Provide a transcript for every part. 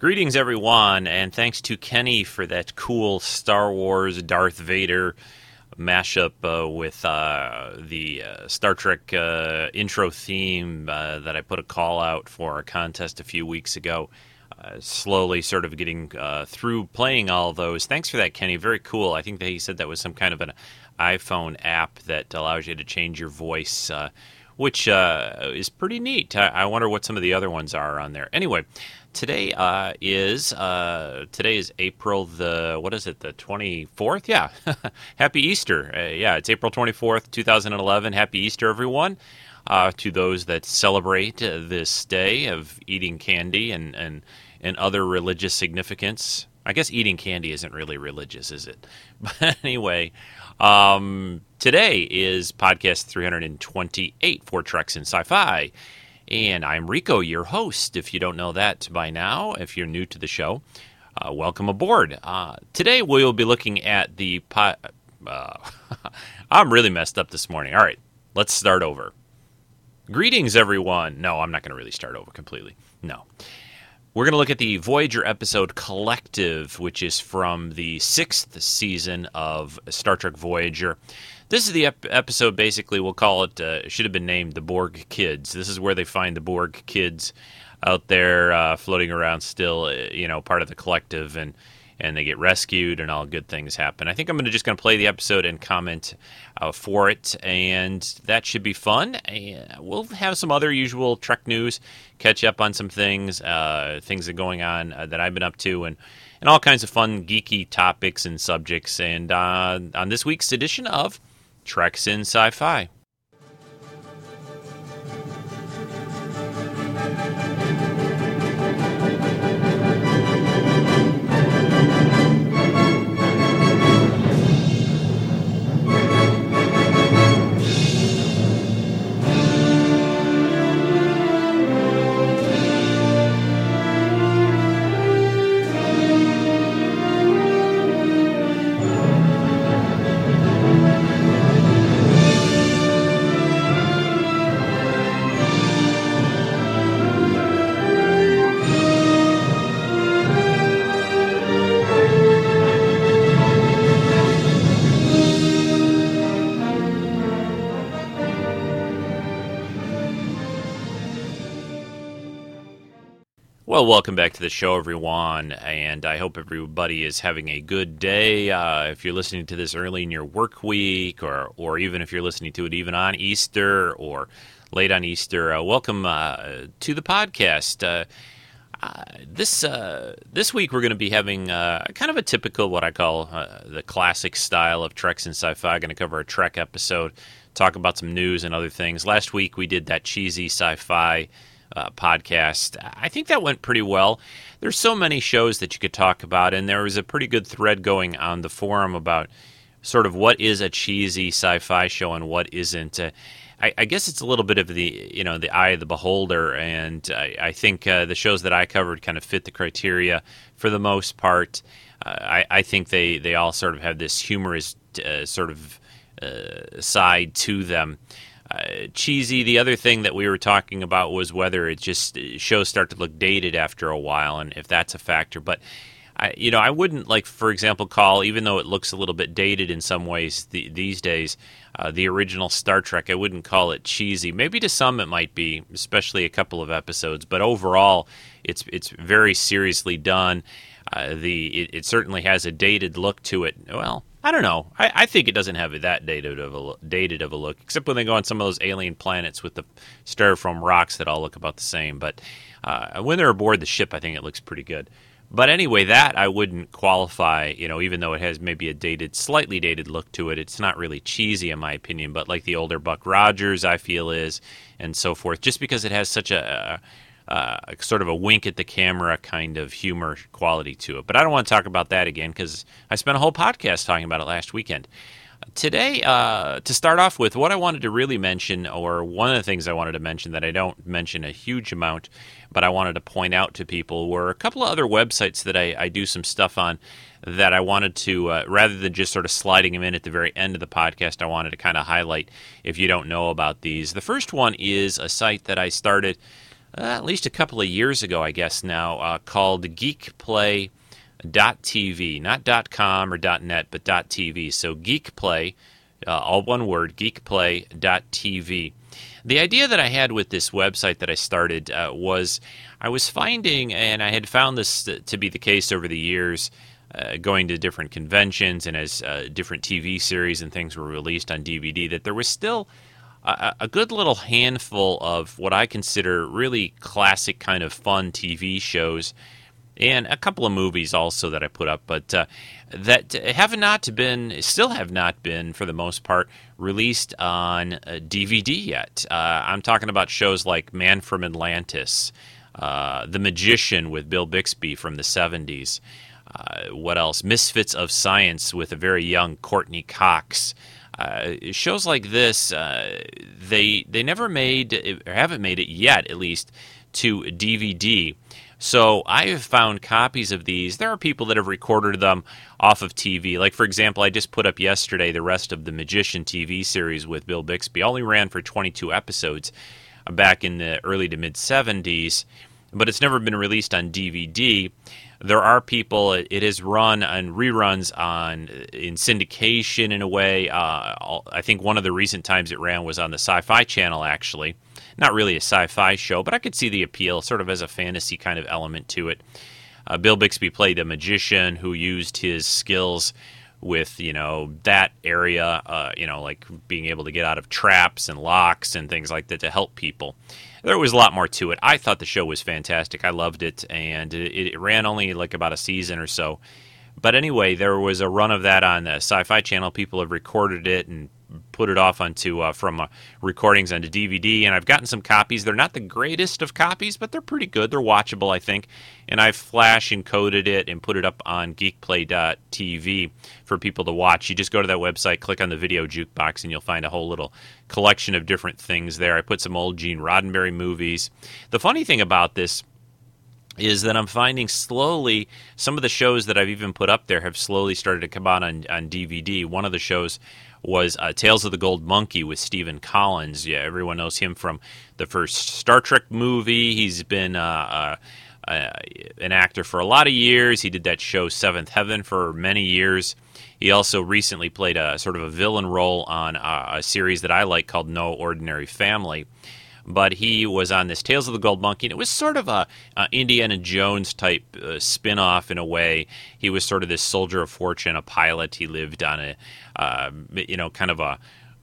Greetings, everyone, and thanks to Kenny for that cool Star Wars Darth Vader mashup uh, with uh, the uh, Star Trek uh, intro theme uh, that I put a call out for a contest a few weeks ago. Uh, slowly, sort of getting through playing all those. Thanks for that, Kenny. Very cool. I think that he said that was some kind of an iPhone app that allows you to change your voice which is pretty neat. I, I, wonder what some of the other ones are on there. Anyway, today uh, is uh, today is April the what is it the twenty fourth? Yeah, Happy Easter. Uh, yeah, it's April twenty fourth, two thousand and eleven. Happy Easter, everyone. Uh, to those that celebrate uh, this day of eating candy and, and and other religious significance. I guess eating candy isn't really religious, is it? But anyway, um, today is podcast 328 for Treks in Sci Fi. And I'm Rico, your host. If you don't know that by now, if you're new to the show, uh, welcome aboard. Uh, today we'll be looking at the. Po- uh, I'm really messed up this morning. All right, let's start over. Greetings, everyone. No, I'm not going to really start over completely. No. We're going to look at the Voyager episode Collective, which is from the sixth season of Star Trek Voyager. This is the ep- episode, basically, we'll call it, uh, should have been named The Borg Kids. This is where they find the Borg kids out there uh, floating around still, uh, you know, part of the collective, and and they get rescued, and all good things happen. I think I'm gonna just going to play the episode and comment uh, for it, and that should be fun. We'll have some other usual Trek news, catch up on some things, uh, things that are going on uh, that I've been up to, and and all kinds of fun, geeky topics and subjects. And uh, on this week's edition of Treks in Sci Fi. Welcome back to the show, everyone, and I hope everybody is having a good day. Uh, if you're listening to this early in your work week, or or even if you're listening to it even on Easter or late on Easter, uh, welcome uh, to the podcast. Uh, uh, this uh, this week we're going to be having kind of a typical what I call the classic style of Treks and Sci-Fi. Going to cover a Trek episode, talk about some news and other things. Last week we did that cheesy sci-fi uh, podcast. I think that went pretty well. There's so many shows that you could talk about, and there was a pretty good thread going on the forum about sort of what is a cheesy sci-fi show and what isn't. Uh, I, I, guess it's a little bit of the you know the eye of the beholder, and I, I think uh, the shows that I covered kind of fit the criteria for the most part. Uh, I, I, think they they all sort of have this humorous uh, sort of uh, side to them uh, cheesy. The other thing that we were talking about was whether it just uh, shows start to look dated after a while, and if that's a factor. But I, you know, I wouldn't like, for example, call even though it looks a little bit dated in some ways the, these days, uh, the original Star Trek. I wouldn't call it cheesy. Maybe to some it might be, especially a couple of episodes. But overall, it's it's very seriously done. Uh, the it, it certainly has a dated look to it. Well, I don't know. I, I, think it doesn't have that dated of a dated of a look, except when they go on some of those alien planets with the styrofoam rocks that all look about the same. But uh, when they're aboard the ship, I think it looks pretty good. But anyway, that I wouldn't qualify. You know, even though it has maybe a dated, slightly dated look to it, it's not really cheesy in my opinion. But like the older Buck Rogers, I feel is, and so forth, just because it has such a uh, sort of a wink at the camera kind of humor quality to it. But I don't want to talk about that again because I spent a whole podcast talking about it last weekend. Today, uh, to start off with, what I wanted to really mention, or one of the things I wanted to mention that I don't mention a huge amount, but I wanted to point out to people, were a couple of other websites that I, I do some stuff on that I wanted to, uh, rather than just sort of sliding them in at the very end of the podcast, I wanted to kind of highlight if you don't know about these. The first one is a site that I started uh, at least a couple of years ago, I guess now, uh, called GeekPlay.tv. Not .com or .net, but .tv. So GeekPlay, uh, all one word, GeekPlay.tv. The idea that I had with this website that I started uh, was I was finding, and I had found this to be the case over the years, uh, going to different conventions and as uh, different TV series and things were released on DVD, that there was still a, good little handful of what I consider really classic kind of fun TV shows. And a couple of movies also that I put up, but uh, that have not been, still have not been, for the most part, released on DVD yet. Uh, I'm talking about shows like Man from Atlantis, uh, The Magician with Bill Bixby from the 70s. Uh, what else? Misfits of Science with a very young Courteney Cox. Uh, shows like this, uh, they they never made or haven't made it yet, at least to DVD. So I have found copies of these. There are people that have recorded them off of TV. Like for example, I just put up yesterday the rest of the Magician TV series with Bill Bixby. Only ran for 22 episodes back in the early to mid 70s, but it's never been released on DVD there are people. It is run on reruns on in syndication in a way. Uh, I think one of the recent times it ran was on the Sci-Fi Channel. Actually, not really a sci-fi show, but I could see the appeal, sort of as a fantasy kind of element to it. Uh, Bill Bixby played a magician who used his skills with you know that area, uh, you know, like being able to get out of traps and locks and things like that to help people there was a lot more to it. I thought the show was fantastic. I loved it, and it, it ran only like about a season or so. But anyway, there was a run of that on the Sci-Fi Channel. People have recorded it and put it off onto uh, from uh, recordings onto DVD, and I've gotten some copies. They're not the greatest of copies, but they're pretty good. They're watchable, I think. And I've flash encoded it and put it up on GeekPlay.tv for people to watch. You just go to that website, click on the video jukebox, and you'll find a whole little collection of different things there. I put some old Gene Roddenberry movies. The funny thing about this is that I'm finding slowly some of the shows that I've even put up there have slowly started to come out on, on DVD. One of the shows was uh, Tales of the Gold Monkey with Stephen Collins. Yeah, everyone knows him from the first Star Trek movie. He's been uh, uh, uh, an actor for a lot of years. He did that show Seventh Heaven for many years. He also recently played a sort of a villain role on a, a series that I like called No Ordinary Family but he was on this Tales of the Gold Monkey, and it was sort of a, Indiana Jones type uh, spin off in a way. He was sort of this soldier of fortune, a pilot. He lived on a, uh, you know, kind of a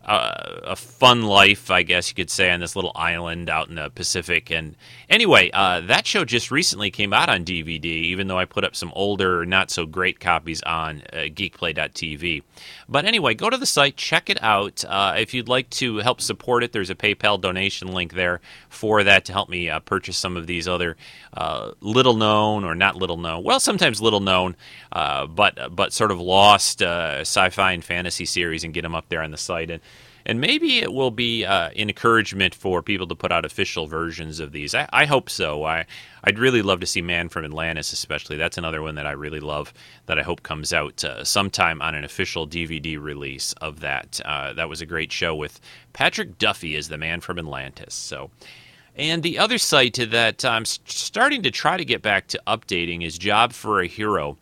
uh, a fun life, I guess you could say, on this little island out in the Pacific. And anyway, uh, that show just recently came out on DVD, even though I put up some older, not so great copies on uh, geekplay.tv. But anyway, go to the site, check it out. Uh, if you'd like to help support it, there's a PayPal donation link there for that to help me uh, purchase some of these other uh, little known or not little known, well, sometimes little known, but but sort of lost sci-fi and fantasy series and get them up there on the site. And and maybe it will be uh, an encouragement for people to put out official versions of these. I, I, hope so. I I'd really love to see Man from Atlantis, especially. That's another one that I really love that I hope comes out uh, sometime on an official DVD release of that. Uh, that was a great show with Patrick Duffy as the Man from Atlantis. So. And the other site that I'm starting to try to get back to updating is Job for a Hero.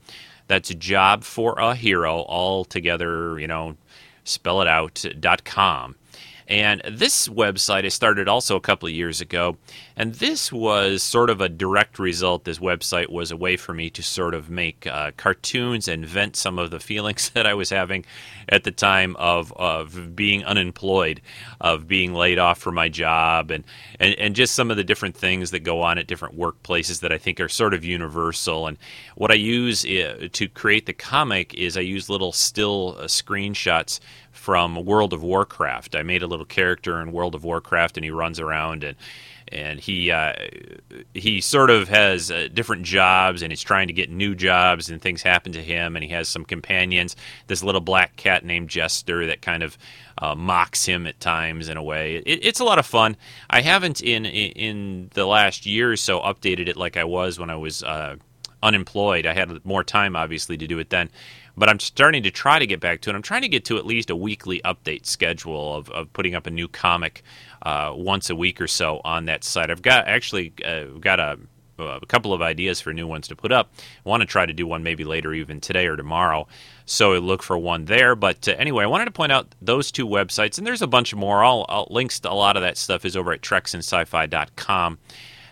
That's Job for a Hero, all together, you know, spell it out.com. And this website I started also a couple of years ago. And this was sort of a direct result. This website was a way for me to sort of make uh, cartoons and vent some of the feelings that I was having at the time of, of being unemployed, of being laid off from my job, and, and, and just some of the different things that go on at different workplaces that I think are sort of universal. And what I use uh, to create the comic is I use little still uh, screenshots from World of Warcraft. I made a little character in World of Warcraft, and he runs around and and he uh, he sort of has uh, different jobs and he's trying to get new jobs and things happen to him and he has some companions. This little black cat named jester that kind of uh, mocks him at times in a way. It, it's a lot of fun. I haven't in in the last year or so updated it like i was when i was uh, unemployed. I had more time obviously to do it then but I'm starting to try to get back to it. I'm trying to get to at least a weekly update schedule of, of putting up a new comic uh, once a week or so on that site. I've got actually uh, got a, a couple of ideas for new ones to put up. I want to try to do one maybe later, even today or tomorrow. So look for one there. But uh, anyway, I wanted to point out those two websites, and there's a bunch more. All, links to a lot of that stuff is over at treksinsci-fi.com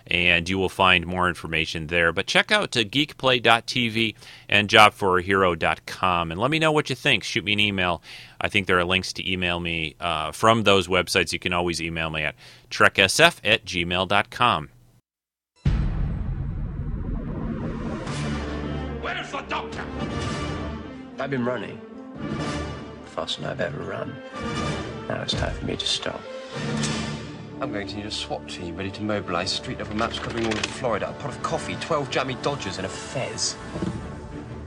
and you will find more information there. But check out geekplay.tv and jobforahero.com and let me know what you think. Shoot me an email. I think there are links to email me uh, from those websites. You can always email me at treksf at gmail.com. Where's the doctor? I've been running. Faster than I've ever run. Now it's time for me to stop. I'm going to need a SWAT team ready to mobilize street level maps covering all of Florida, a pot of coffee, 12 Jammie Dodgers, and a fez.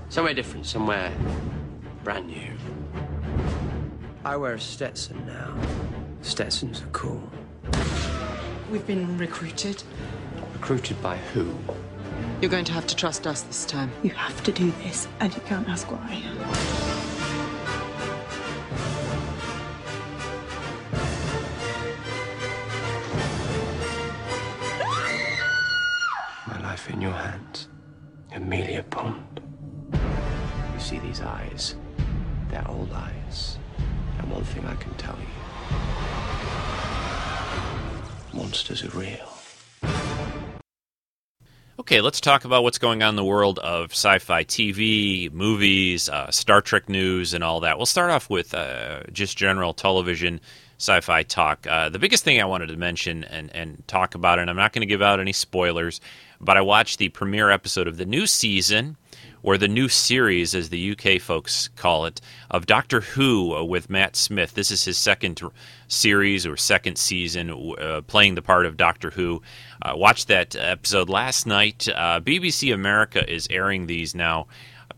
Somewhere different, somewhere brand new. I wear a Stetson now. Stetsons are cool. We've been recruited. Recruited by who? You're going to have to trust us this time. You have to do this, and you can't ask why. In your hands. Amelia Pond. You see these eyes? They're old eyes. And one thing I can tell you. Monsters are real. Okay, let's talk about what's going on in the world of sci fi TV, movies, uh, Star Trek news, and all that. We'll start off with uh, just general television sci fi talk. Uh, the biggest thing I wanted to mention and, and talk about, and I'm not going to give out any spoilers, but I watched the premiere episode of the new season, or the new series, as the UK folks call it, of Doctor Who with Matt Smith. This is his second series or second season uh, playing the part of Doctor Who. Uh, watched that episode last night. Uh, BBC America is airing these now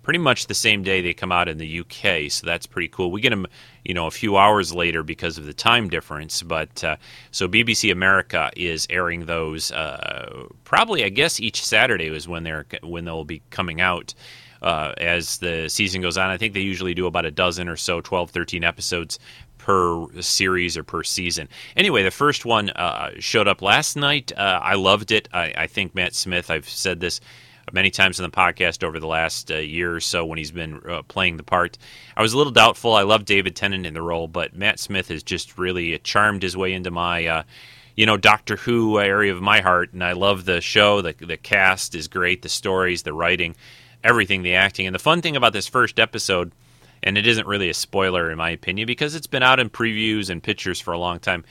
pretty much the same day they come out in the UK, so that's pretty cool. We get them, you know, a few hours later because of the time difference. But uh, so BBC America is airing those uh, probably, I guess, each Saturday is when they're when they'll be coming out. Uh, as the season goes on, I think they usually do about a dozen or so, 12, 13 episodes per series or per season. Anyway, the first one uh, showed up last night. Uh, I loved it. I, I, think Matt Smith, I've said this many times in the podcast over the last uh, year or so when he's been uh, playing the part. I was a little doubtful. I love David Tennant in the role, but Matt Smith has just really charmed his way into my. Uh, you know, Doctor Who area of my heart, and I love the show. The, the cast is great, the stories, the writing, everything, the acting. And the fun thing about this first episode and it isn't really a spoiler in my opinion because it's been out in previews and pictures for a long time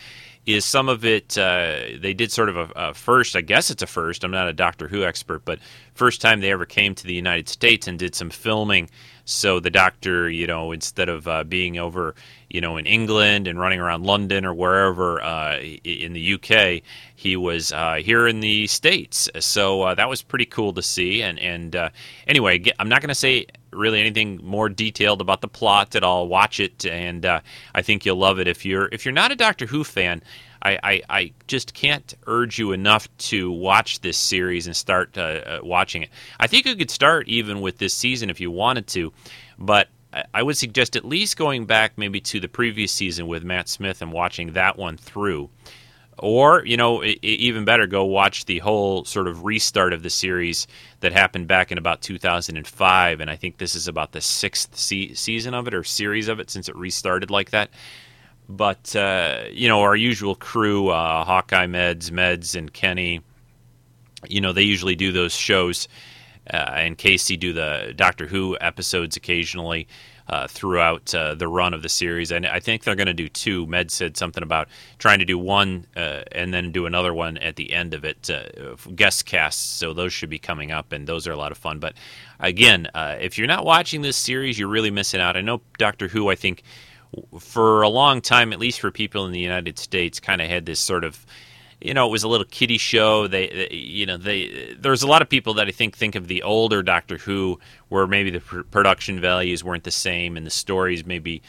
is some of it uh, they did sort of a, a, first i guess it's a first i'm not a doctor who expert but first time they ever came to the united states and did some filming. So the doctor you know instead of uh, being over you know in england and running around london or wherever uh, in the uk he was uh, here in the states. So uh, that was pretty cool to see. And and uh, anyway i'm not going to say really anything more detailed about the plot at all. Watch it and i think you'll love it. If you're if you're not a doctor who fan I, I, I, just can't urge you enough to watch this series and start uh, uh, watching it. I think you could start even with this season if you wanted to, but I would suggest at least going back maybe to the previous season with Matt Smith and watching that one through. Or, you know, even better, go watch the whole sort of restart of the series that happened back in about 2005. And I think this is about the sixth se- season of it or series of it since it restarted like that. But uh, you know, our usual crew, uh, Hawkeye, Meds, Meds, and Kenny. You know, they usually do those shows, and Casey do the Doctor Who episodes occasionally. Uh, throughout uh, the run of the series. And I think they're going to do two. Med said something about trying to do one uh, and then do another one at the end of it, uh, guest casts. So those should be coming up, and those are a lot of fun. But again, uh, if you're not watching this series, you're really missing out. I know Doctor Who, I think for a long time, at least for people in the United States, kind of had this sort of you know, it was a little kiddie show. They, they, you know, they there's a lot of people that I think think of the older Doctor Who, where maybe the pr- production values weren't the same and the stories maybe,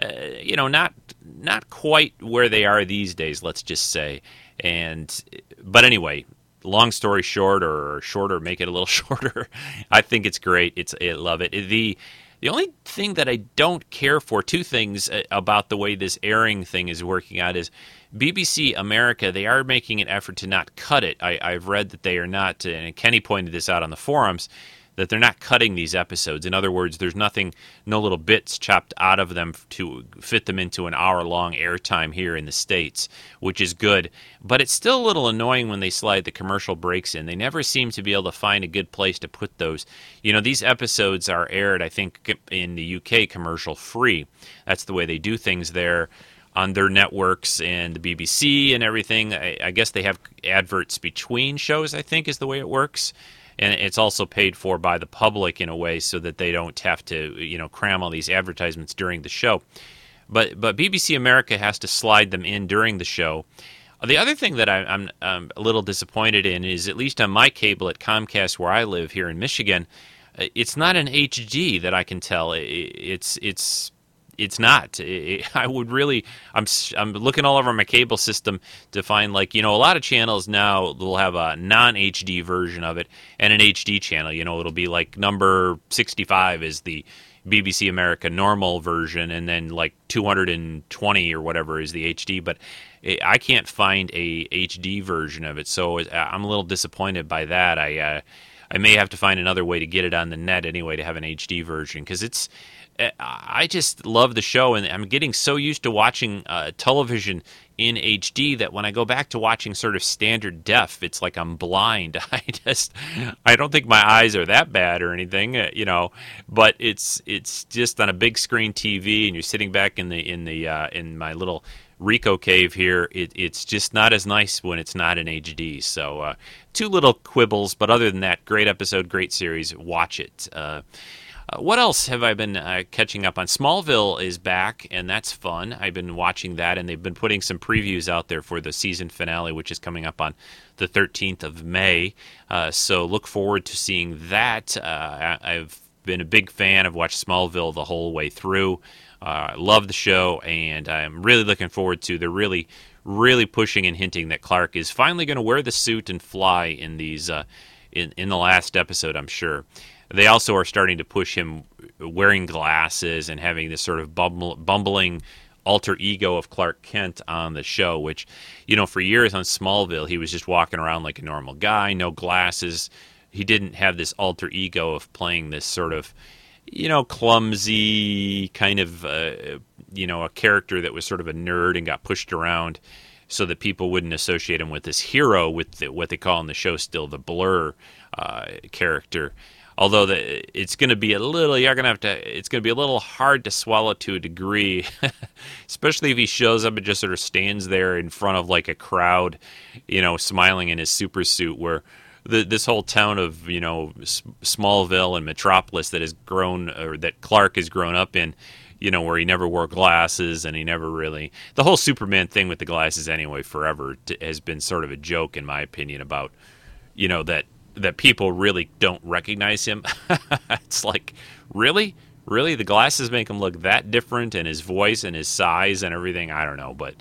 uh, you know, not not quite where they are these days. Let's just say. And but anyway, long story short, or shorter, make it a little shorter. I think it's great. It's I love it. The the only thing that I don't care for, two things uh, about the way this airing thing is working out is BBC America, they are making an effort to not cut it. I, I've read that they are not, and Kenny pointed this out on the forums, that they're not cutting these episodes. In other words, there's nothing, no little bits chopped out of them to fit them into an hour long airtime here in the States, which is good. But it's still a little annoying when they slide the commercial breaks in. They never seem to be able to find a good place to put those. You know, these episodes are aired, I think, in the UK commercial free. That's the way they do things there on their networks and the BBC and everything. I, I, guess they have adverts between shows, I think, is the way it works. And it's also paid for by the public in a way so that they don't have to you know cram all these advertisements during the show. But but BBC America has to slide them in during the show. The other thing that I, am I'm a little disappointed in is at least on my cable at Comcast where I live here in Michigan uh, it's not an HD that I can tell. It's it's it's not. It, I would really. I'm I'm looking all over my cable system to find like you know a lot of channels now will have a non HD version of it and an HD channel. You know it'll be like number 65 is the BBC America normal version, and then like 220 or whatever is the HD. But I can't find a HD version of it, so I'm a little disappointed by that. I uh, I may have to find another way to get it on the net anyway to have an HD version because it's I just love the show, and I'm getting so used to watching uh, television in HD that when I go back to watching sort of standard def, it's like I'm blind. I just, I don't think my eyes are that bad or anything, uh, you know. But it's it's just on a big screen TV, and you're sitting back in the in the uh, in my little Rico cave here. It, it's just not as nice when it's not in HD. So uh, two little quibbles, but other than that, great episode, great series. Watch it. Uh, uh, what else have I been uh, catching up on? Smallville is back, and that's fun. I've been watching that, and they've been putting some previews out there for the season finale, which is coming up on the 13th of May. Uh, so look forward to seeing that. Uh, I've been a big fan. I've watched Smallville the whole way through. I uh, love the show, and I'm really looking forward to. They're really, really pushing and hinting that Clark is finally going to wear the suit and fly in these. In, in the last episode, I'm sure. They also are starting to push him wearing glasses and having this sort of bumble, bumbling alter ego of Clark Kent on the show, which, you know, for years on Smallville, he was just walking around like a normal guy, no glasses. He didn't have this alter ego of playing this sort of, you know, clumsy kind of, uh, you know, a character that was sort of a nerd and got pushed around so that people wouldn't associate him with this hero, with the, what they call in the show still the blur uh, character although the, it's going to be a little you're going to have to it's going to be a little hard to swallow to a degree especially if he shows up and just sort of stands there in front of like a crowd you know smiling in his super suit where the, this whole town of you know Smallville and Metropolis that has grown or that Clark has grown up in you know where he never wore glasses and he never really the whole Superman thing with the glasses anyway forever has been sort of a joke in my opinion about you know that that people really don't recognize him. it's like, really? Really? The glasses make him look that different and his voice and his size and everything? I don't know, but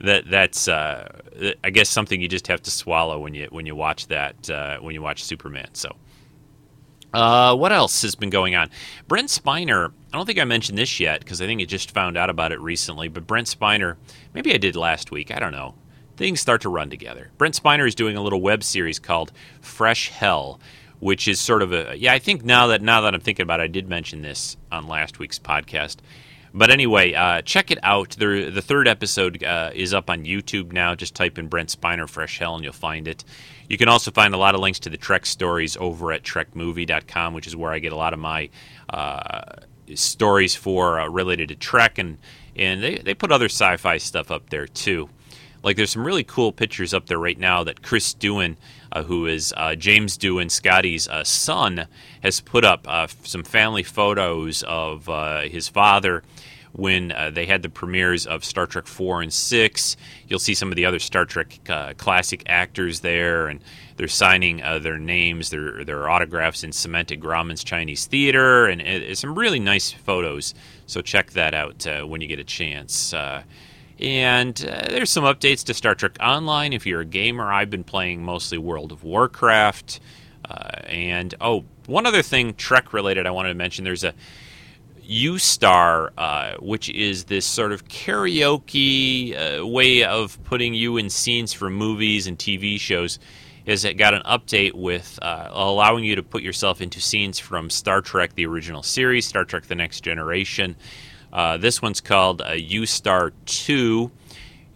that that's uh, I guess something you just have to swallow when you when you watch that uh, when you watch Superman. So uh, what else has been going on? Brent Spiner, I don't think I mentioned this yet because I think I just found out about it recently, but Brent Spiner, maybe I did last week, I don't know things start to run together. Brent Spiner is doing a little web series called Fresh Hell, which is sort of a yeah. I think now that now that I'm thinking about it, I did mention this on last week's podcast. But anyway, uh, check it out. The, the third episode uh, is up on YouTube now. Just type in Brent Spiner Fresh Hell and you'll find it. You can also find a lot of links to the Trek stories over at trekmovie.com, which is where I get a lot of my uh, stories for uh, related to Trek, and and they, they put other sci-fi stuff up there too. Like there's some really cool pictures up there right now that Chris Doohan, uh, who is uh, James Doohan, Scotty's uh, son, has put up uh, some family photos of uh, his father when uh, they had the premieres of Star Trek 4 and 6. You'll see some of the other Star Trek uh, classic actors there, and they're signing uh, their names, their, their autographs in cement at Grauman's Chinese Theater, and some really nice photos. So check that out uh, when you get a chance. Uh, and there's some updates to Star Trek Online if you're a gamer. I've been playing mostly World of Warcraft. and, oh, one other thing Trek related I wanted to mention there's a Yoostar, uh, which is this sort of karaoke uh, way of putting you in scenes from movies and TV shows, Is it got an update with uh, allowing you to put yourself into scenes from Star Trek, the original series, Star Trek: The Next Generation. Uh, this one's called uh, Yoostar Two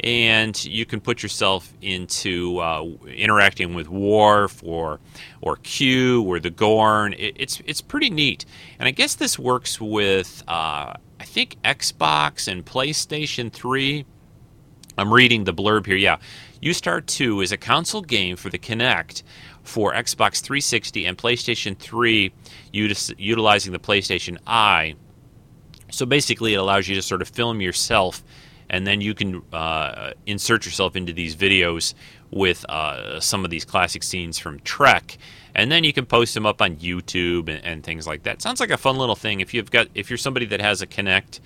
and you can put yourself into uh, interacting with Worf or or Q or the Gorn. It, it's it's pretty neat, and I guess this works with uh, I think Xbox and PlayStation Three. I'm reading the blurb here. Yeah, Yoostar Two is a console game for the Kinect for Xbox 360 and PlayStation 3, utilizing the PlayStation Eye. So basically, it allows you to sort of film yourself and then you can uh, insert yourself into these videos with uh, some of these classic scenes from Trek, and then you can post them up on YouTube and, and, things like that. Sounds like a fun little thing. If you've got, if you're somebody that has a Kinect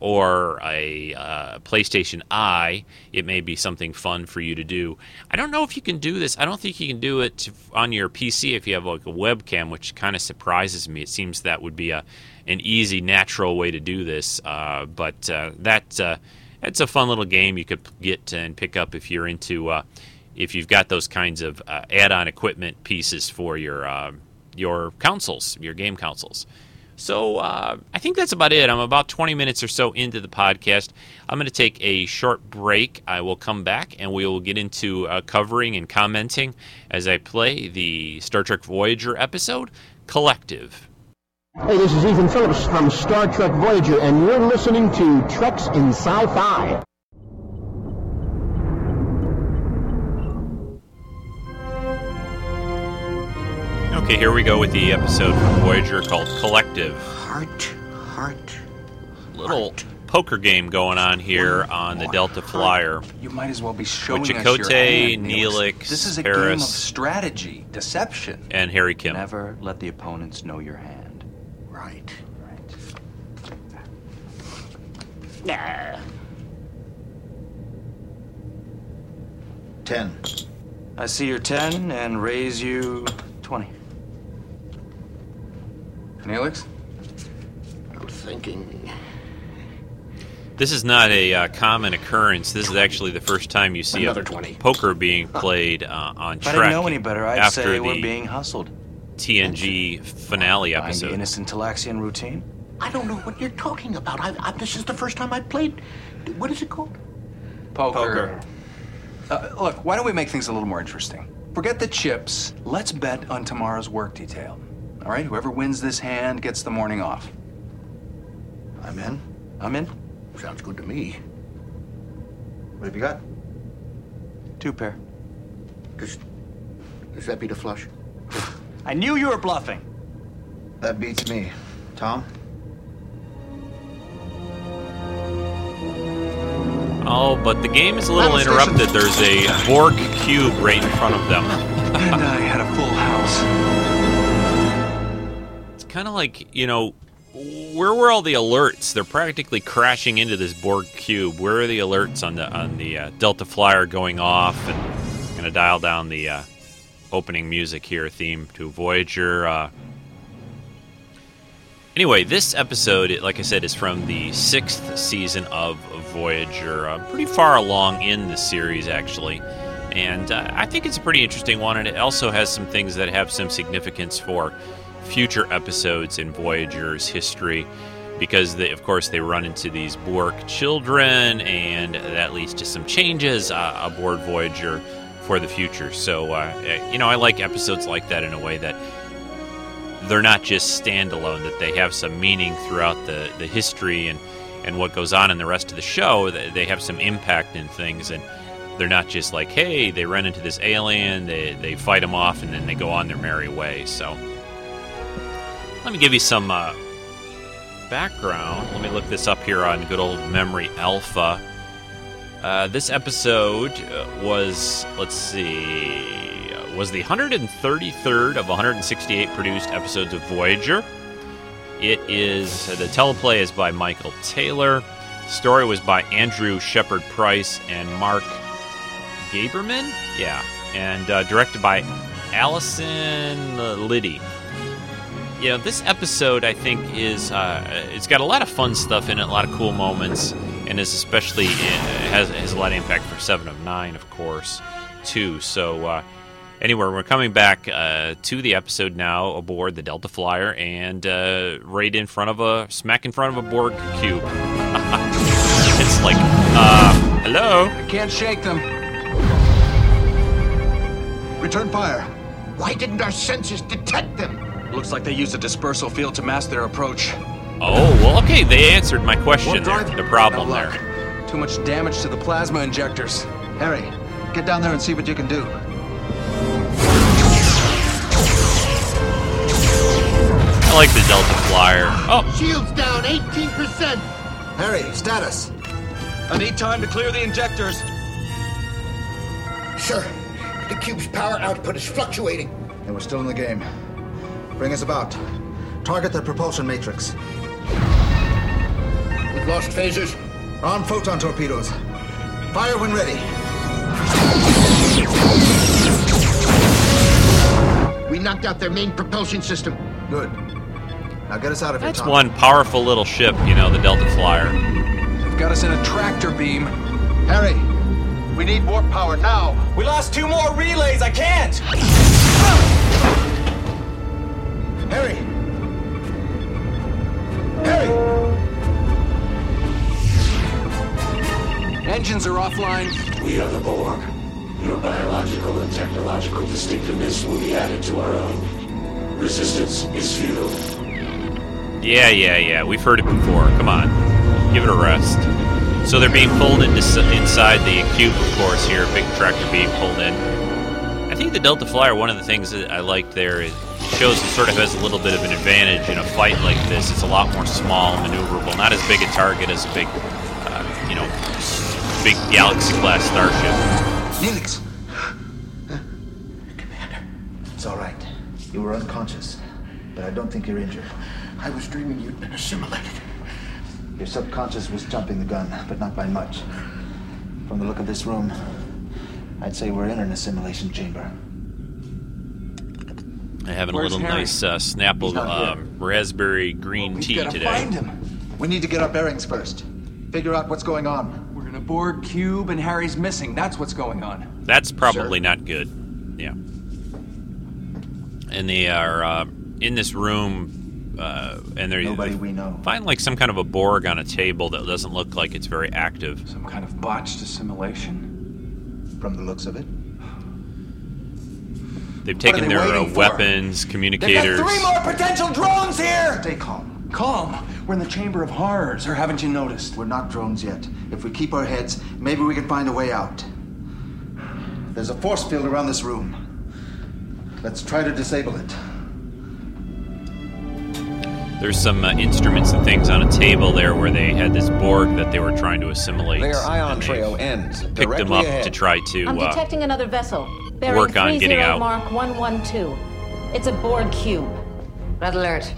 or a uh, PlayStation Eye, it may be something fun for you to do. I don't know if you can do this. I don't think you can do it on your PC if you have like a webcam, which kind of surprises me. It seems that would be a an easy, natural way to do this, uh, but uh, that uh, it's a fun little game you could get and pick up if you're into uh, if you've got those kinds of uh, add-on equipment pieces for your uh, your consoles, your game consoles. So I think that's about it. I'm about 20 minutes or so into the podcast. I'm going to take a short break. I will come back and we will get into covering and commenting as I play the Star Trek Voyager episode, Collective. Hey, this is Ethan Phillips from Star Trek Voyager, and you're listening to Treks in Sci-Fi. Okay, here we go with the episode from Voyager called Collective. Heart, heart. Little heart. poker game going on here on the Delta Flyer. You might as well be showing With us your Chakotay, hand, Neelix. Neelix, This is a game of strategy, deception. And Harry Kim. Never let the opponents know your hand. Right. Ten. I see your 10 and raise you 20. Neelix? I'm thinking. This is not a uh, common occurrence. This is actually the first time you see Another a 20. poker being played uh, on If Trek I didn't know any better, I'd say the we're being hustled. TNG finale Find the episode. innocent Talaxian routine. I don't know what you're talking about. I, I, this is the first time I played. What is it called? Poker. Uh, look, why don't we make things a little more interesting? Forget the chips. Let's bet on tomorrow's work detail. All right? Whoever wins this hand gets the morning off. I'm in. I'm in. Sounds good to me. What have you got? Two pair. Does, does that beat a flush? I knew you were bluffing. That beats me. Tom? Oh, but the game is a little interrupted. There's a Borg cube right in front of them. and I had a full house. It's kind of like, you know, where were all the alerts? They're practically crashing into this Borg cube. Where are the alerts on the on the uh, Delta Flyer going off? And gonna dial down the uh, opening music here, theme to Voyager. Uh, anyway, this episode, like I said, is from the sixth season of Voyager. Uh, pretty far along in the series, actually. And uh, I think it's a pretty interesting one, and it also has some things that have some significance for future episodes in Voyager's history. Because, they, of course, they run into these Borg children, and that leads to some changes uh, aboard Voyager for the future. So, uh, you know, I like episodes like that in a way that they're not just standalone, that they have some meaning throughout the, the history and, and what goes on in the rest of the show. They have some impact in things, and they're not just like, hey, they run into this alien, they, they fight them off, and then they go on their merry way. So, let me give you some uh, background, let me look this up here on good old Memory Alpha. Uh, this episode was, let's see, was the 133rd of 168 produced episodes of Voyager. It is, the teleplay is by Michael Taylor. Story was by Andrew Shepard Price and Mark Gaberman? Yeah. And uh, directed by Allison Liddi. You know, this episode I think is uh, it's got a lot of fun stuff in it, a lot of cool moments, and is especially uh, has has a lot of impact for Seven of Nine, of course, too. So. Uh, Anyway, we're coming back uh, to the episode now aboard the Delta Flyer and uh, right in front of a smack in front of a Borg cube. it's like, uh, hello. I can't shake them. Return fire. Why didn't our sensors detect them? Looks like they used a dispersal field to mask their approach. Oh well, okay. They answered my question there. The problem No there. Too much damage to the plasma injectors. Harry, get down there and see what you can do. I like the Delta Flyer. Oh, Shields down 18%. Harry, status. I need time to clear the injectors. Sir, the cube's power output is fluctuating. And we're still in the game. Bring us about. Target the propulsion matrix. We've lost phasers. Arm photon torpedoes. Fire when ready. We knocked out their main propulsion system. Good. Now get us out of here, that's Tom. one powerful little ship, you know, the Delta Flyer. They've got us in a tractor beam. Harry, we need warp power now. We lost two more relays. I can't. Harry! Harry! Engines are offline. We are the Borg. Your biological and technological distinctiveness will be added to our own. Resistance is futile. Yeah, yeah, yeah. We've heard it before. Come on, give it a rest. So they're being pulled into, inside the cube, of course. Here, big tractor being pulled in. I think the Delta Flyer. One of the things that I liked there is it shows it sort of has a little bit of an advantage in a fight like this. It's a lot more small, and maneuverable, not as big a target as a big, uh, you know, big Galaxy class starship. Neelix! Commander. It's all right. You were unconscious, but I don't think you're injured. I was dreaming you'd been assimilated. Your subconscious was jumping the gun, but not by much. From the look of this room, I'd say we're in an assimilation chamber. I having a little Harry? nice uh, Snapple He's not here. um, raspberry green We've tea got to today. find him. We need to get our bearings first. Figure out what's going on. We're in a Borg cube and Harry's missing. That's what's going on. That's probably not good. Yeah. And they are uh, in this room, uh, and they're Nobody we know. find like some kind of a Borg on a table that doesn't look like it's very active. Some kind of botched assimilation. From the looks of it. They've taken they their uh, waiting for? weapons, They've communicators. got three more potential drones here. Stay calm. Calm. We're in the Chamber of Horrors, or haven't you noticed? We're not drones yet. If we keep our heads, maybe we can find a way out. There's a force field around this room. Let's try to disable it. There's some uh, instruments and things on a table there where they had this Borg that they were trying to assimilate. Their ion and trail ends Picked them up ahead. to try to. I'm uh, detecting another vessel. Bearing work on 30 getting out. Mark 112. It's a Borg cube. Red alert.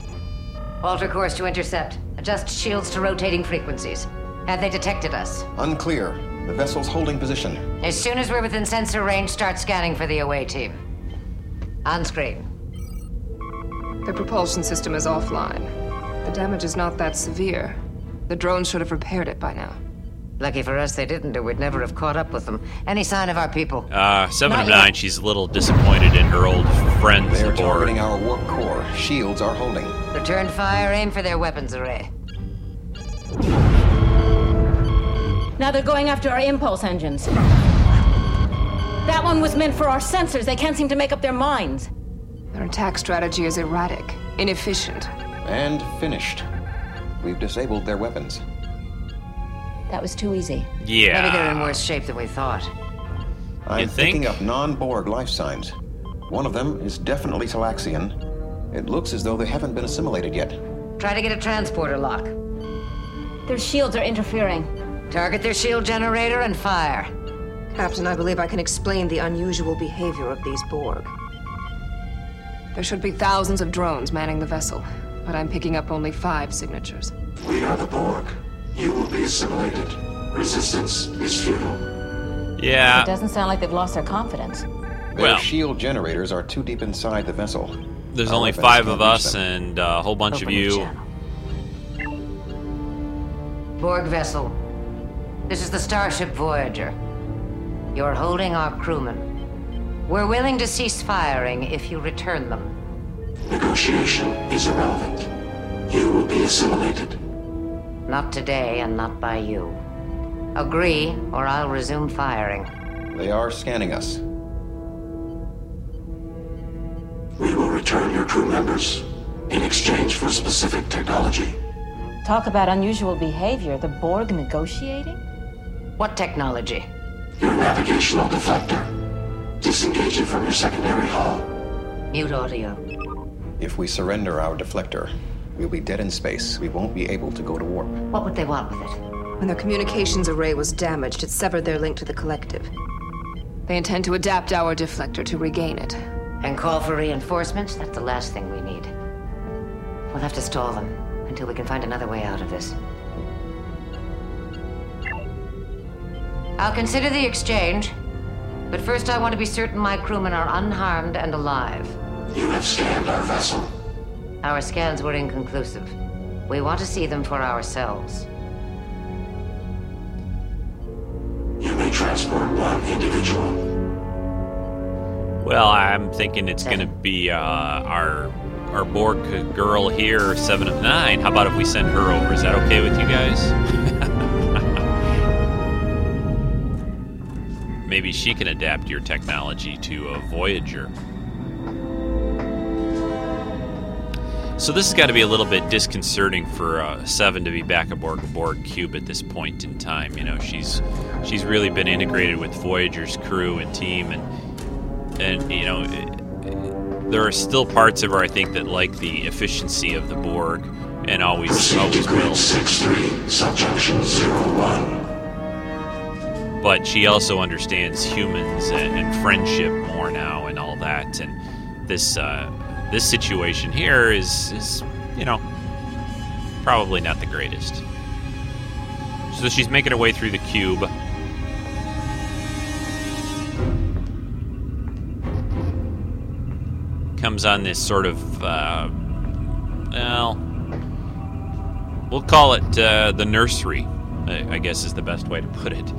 Alter course to intercept. Adjust shields to rotating frequencies. Have they detected us? Unclear. The vessel's holding position. As soon as we're within sensor range, start scanning for the away team. On screen. The propulsion system is offline. The damage is not that severe. The drones should have repaired it by now. Lucky for us they didn't, or we'd never have caught up with them. Any sign of our people? Uh, seven Not of yet. nine. She's a little disappointed in her old friends, They're the targeting our warp core. Shields are holding. Return fire, aim for their weapons array. Now they're going after our impulse engines. That one was meant for our sensors. They can't seem to make up their minds. Their attack strategy is erratic, inefficient. And finished. We've disabled their weapons. That was too easy. Yeah. Maybe they're in worse shape than we thought. I'm think? picking up non-Borg life signs. One of them is definitely Talaxian. It looks as though they haven't been assimilated yet. Try to get a transporter lock. Their shields are interfering. Target their shield generator and fire. Captain, I believe I can explain the unusual behavior of these Borg. There should be thousands of drones manning the vessel, but I'm picking up only five signatures. We are the Borg. You will be assimilated. Resistance is futile. Yeah. It doesn't sound like they've lost their confidence. Their Well- shield generators are too deep inside the vessel. There's Our only five of us them. and uh, a whole bunch of Open the you. Borg vessel. This is the Starship Voyager. You're holding our crewmen. We're willing to cease firing if you return them. Negotiation is irrelevant. You will be assimilated. Not today and not by you. Agree, or I'll resume firing. They are scanning us. We will return your crew members in exchange for specific technology. Talk about unusual behavior. The Borg negotiating? What technology? Your navigational deflector. Disengage it from your secondary hull. Mute audio. If we surrender our deflector, we'll be dead in space. We won't be able to go to warp. What would they want with it? When their communications array was damaged, it severed their link to the collective. They intend to adapt our deflector to regain it. And call for reinforcements? That's the last thing we need. We'll have to stall them until we can find another way out of this. I'll consider the exchange, but first I want to be certain my crewmen are unharmed and alive. You have scanned our vessel. Our scans were inconclusive. We want to see them for ourselves. You may transport one individual. Well, I'm thinking it's going to be uh, our our Borg girl here, seven of nine. How about if we send her over? Is that okay with you guys? Maybe she can adapt your technology to a Voyager. So this has got to be a little bit disconcerting for uh, Seven to be back aboard Borg Cube at this point in time. You know, she's she's really been integrated with Voyager's crew and team, and and you know, it, there are still parts of her I think that like the efficiency of the Borg, and always always will. 6-3, subjunction 01. But she also understands humans and, and friendship more now, and all that. And this uh, this situation here is is you know probably not the greatest. So she's making her way through the cube. Comes on this sort of, uh, well, we'll call it uh, the nursery, I I guess is the best way to put it.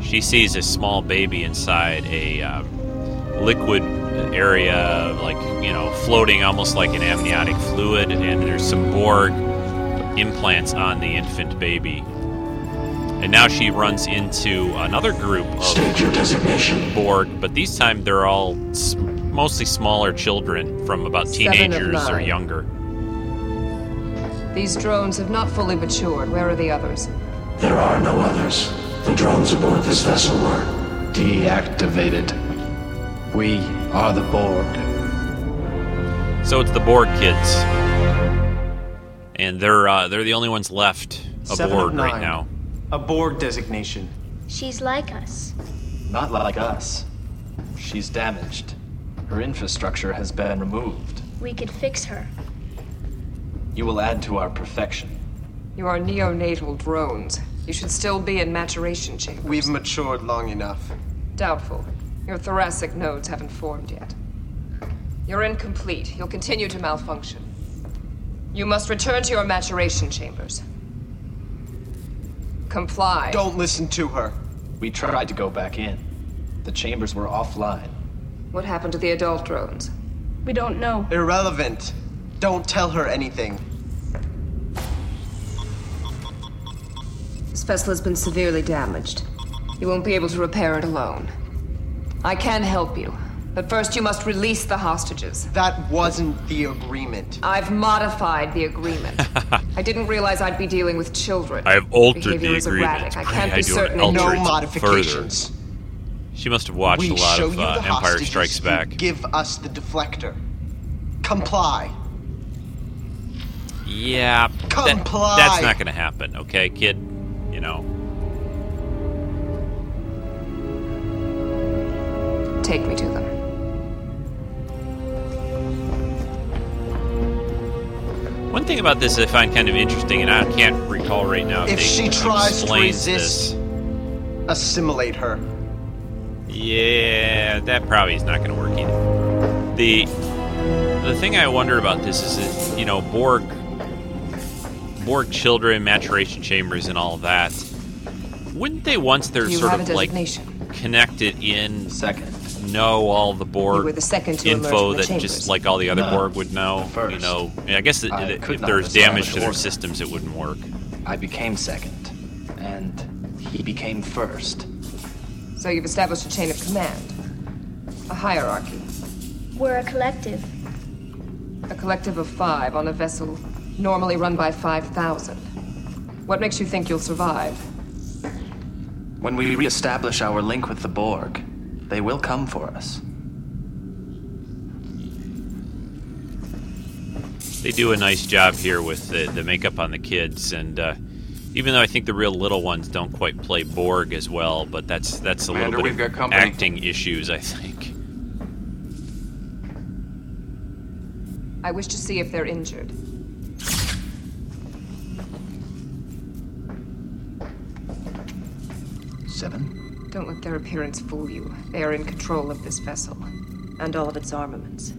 She sees a small baby inside a um, liquid area, like, you know, floating almost like an amniotic fluid, and there's some Borg implants on the infant baby. And now she runs into another group of. Borg, but these time they're all mostly smaller children from about teenagers or younger. These drones have not fully matured. Where are the others? There are no others. The drones aboard this vessel were Deactivated. We are the Borg. So it's the Borg kids, and they're uh, they're the only ones left Seven aboard right now. A Borg designation. She's like us. Not like us. She's damaged. Her infrastructure has been removed. We could fix her. You will add to our perfection. You are neonatal drones. You should still be in maturation chambers. We've matured long enough. Doubtful. Your thoracic nodes haven't formed yet. You're incomplete. You'll continue to malfunction. You must return to your maturation chambers. Comply. Don't listen to her. We tried to go back in. The chambers were offline. What happened to the adult drones? We don't know. Irrelevant. Don't tell her anything. Vessel has been severely damaged. You won't be able to repair it alone. I can help you, but first you must release the hostages. That wasn't the agreement. I've modified the agreement. I didn't realize I'd be dealing with children. I have altered Behavior the is agreement. erratic. I can't I be don't certain. No it modifications. Further. She must have watched we a lot of uh, Empire Strikes Back. Give us the deflector. Comply. Yeah, that- Comply. that's not going to happen, okay, kid? You know. Take me to them. One thing about this I find kind of interesting, and I can't recall right now If they she tries to explains resist, assimilate her. Yeah, that probably is not going to work either. The the thing I wonder about this is that you know Borg Borg children, maturation chambers, and all of that. Wouldn't they once they're You sort have of a like designation. connected in second know all the Borg You were the second to emerge info from the that chambers. just like all the other No, Borg would know? You first. know, I, mean, I guess that, I that could if not there's damage establish to their order. systems, it wouldn't work. I became second, and he became first. So you've established a chain of command, a hierarchy, We're a collective. a collective of five on a vessel normally run by 5,000. What makes you think you'll survive? When we reestablish our link with the Borg, they will come for us. They do a nice job here with the, the makeup on the kids, and uh, even though I think the real little ones don't quite play Borg as well, but that's that's a Commander, little we've bit got of company. acting issues, I think. I wish to see if they're injured. Seven? Don't let their appearance fool you. They are in control of this vessel, and all of its armaments.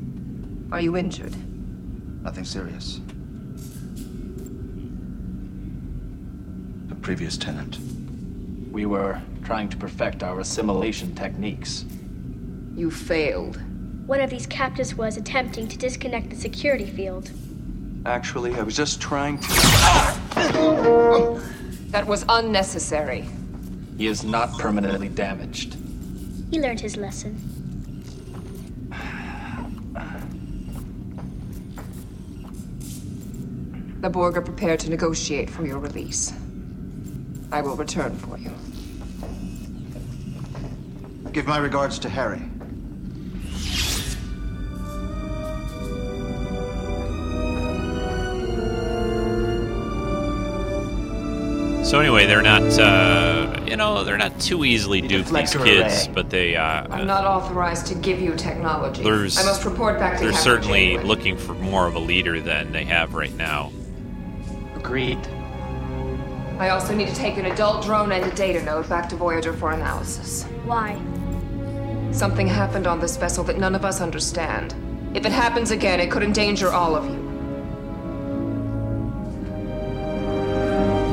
Are you injured? Nothing serious. The previous tenant. We were trying to perfect our assimilation techniques. You failed. One of these captives was attempting to disconnect the security field. Actually, I was just trying to. That was unnecessary. He is not permanently damaged. He learned his lesson. The Borg are prepared to negotiate for your release. I will return for you. Give my regards to Harry. So anyway, they're not, uh, you know, they're not too easily duped, these kids, array. but they, uh, I'm not authorized to give you technology. there's, I must report back to the. they're Captain certainly Janeway. looking for more of a leader than they have right now. Agreed. I also need to take an adult drone and a data node back to Voyager for analysis. Why? Something happened on this vessel that none of us understand. If it happens again, it could endanger all of you.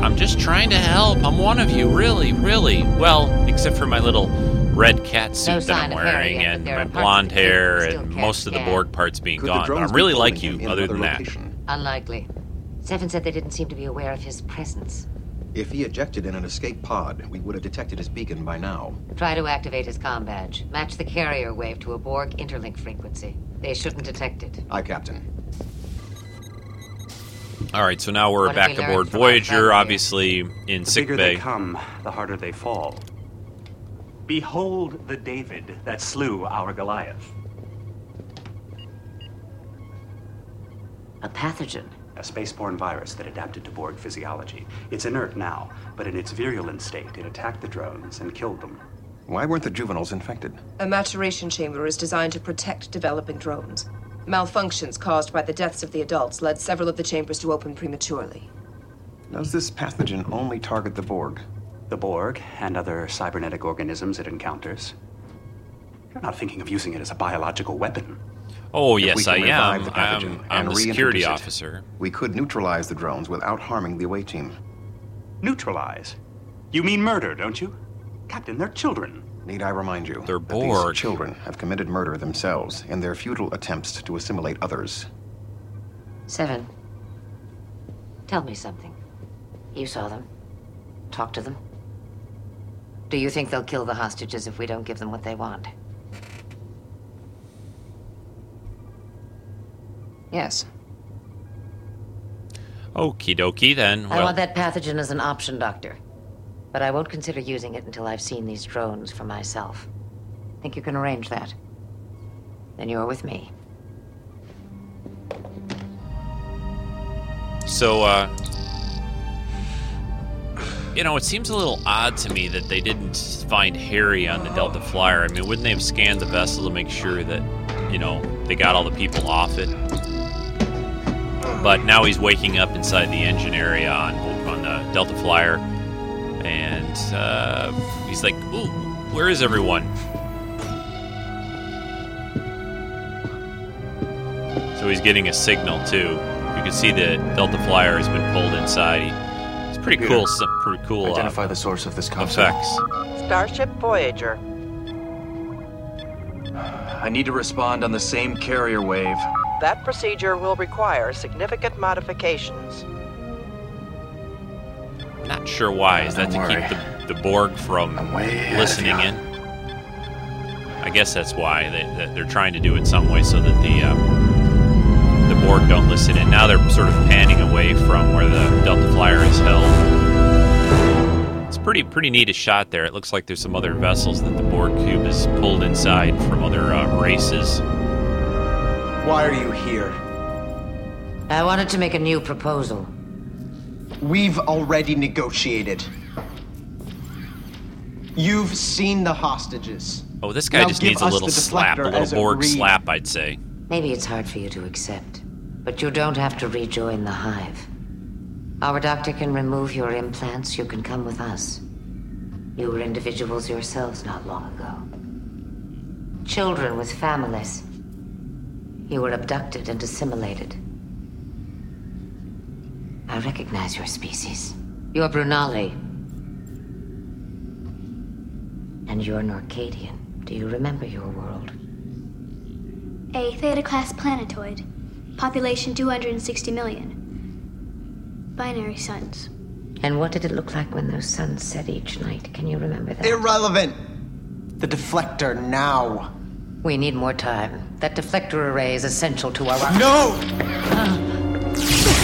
I'm just trying to help. I'm one of you, really, really. Well, except for my little red cat suit that I'm wearing yet, and my blonde of the kit hair and most of the scan. Borg parts being Could gone. I'm really like you, other another than that. Unlikely. Seven said they didn't seem to be aware of his presence. If he ejected in an escape pod, we would have detected his beacon by now. Try to activate his comm badge. Match the carrier wave to a Borg interlink frequency. They shouldn't detect it. Aye, Captain. All right, so now we're What back we aboard learned from our friend Voyager, obviously in The sick bigger bay. they come, the harder they fall. Behold the David that slew our Goliath. A pathogen. A spaceborne virus that adapted to Borg physiology. It's inert now, but in its virulent state, it attacked the drones and killed them. Why weren't the juveniles infected? A maturation chamber is designed to protect developing drones. Malfunctions caused by the deaths of the adults led several of the chambers to open prematurely. Does this pathogen only target the Borg? The Borg and other cybernetic organisms it encounters. You're not thinking of using it as a biological weapon. Oh, If we yes, I am. the I'm, pathogen I'm the security reintroduce it, officer. We could neutralize the drones without harming the away team. Neutralize? You mean murder, don't you? Captain, they're children. Need I remind you They're that Borg. these children have committed murder themselves in their futile attempts to assimilate others? Seven. Tell me something. You saw them. Talk to them. Do you think they'll kill the hostages if we don't give them what they want? Yes. Okie dokie then. I want that pathogen as an option, Doctor. But I won't consider using it until I've seen these drones for myself. Think you can arrange that? Then you're with me. So, uh, you know, it seems a little odd to me that they didn't find Harry on the Delta Flyer. I mean, wouldn't they have scanned the vessel to make sure that, you know, they got all the people off it? But now he's waking up inside the engine area on on the Delta Flyer, and uh, he's like, "Ooh, where is everyone?" So he's getting a signal too. You can see the Delta Flyer has been pulled inside. It's pretty Computer, cool. Some pretty cool. Identify uh, the source of this concept. effects. Starship Voyager. I need to respond on the same carrier wave. That procedure will require significant modifications. Not sure why. Is that Don't to worry. keep the, the Borg from way ahead of listening in? I guess that's why they, that they're trying to do it some way so that the uh, the Borg don't listen in. Now they're sort of panning away from where the Delta Flyer is held. It's pretty pretty neat a shot there. It looks like there's some other vessels that the Borg cube has pulled inside from other uh, races. Why are you here? I wanted to make a new proposal. We've already negotiated. You've seen the hostages. Oh, this guy Now just needs a us little the slap, a little as Borg agreed. slap, I'd say. Maybe it's hard for you to accept, but you don't have to rejoin the hive. Our doctor can remove your implants. You can come with us. You were individuals yourselves not long ago. Children with families. You were abducted and assimilated. I recognize your species. You're Brunali. And you're Norcadian. Do you remember your world? A Theta class planetoid. Population 260 million. Binary suns. And what did it look like when those suns set each night? Can you remember that? Irrelevant. The deflector now. We need more time. That deflector array is essential to our. No! Ah.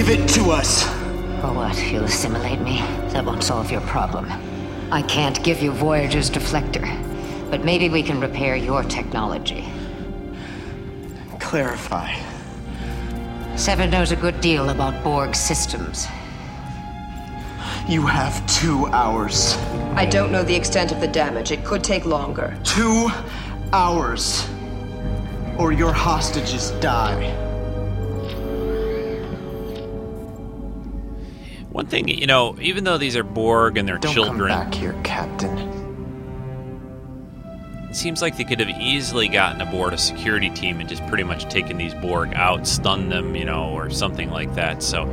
Give it to us. For what? You'll assimilate me? That won't solve your problem. I can't give you Voyager's deflector, but maybe we can repair your technology. Clarify. Seven knows a good deal about Borg systems. You have two hours. I don't know the extent of the damage. It could take longer. Two hours. Or your hostages die. One thing, you know, even though these are Borg and they're Don't children, come back here, Captain. it seems like they could have easily gotten aboard a security team and just pretty much taken these Borg out, stunned them, you know, or something like that. So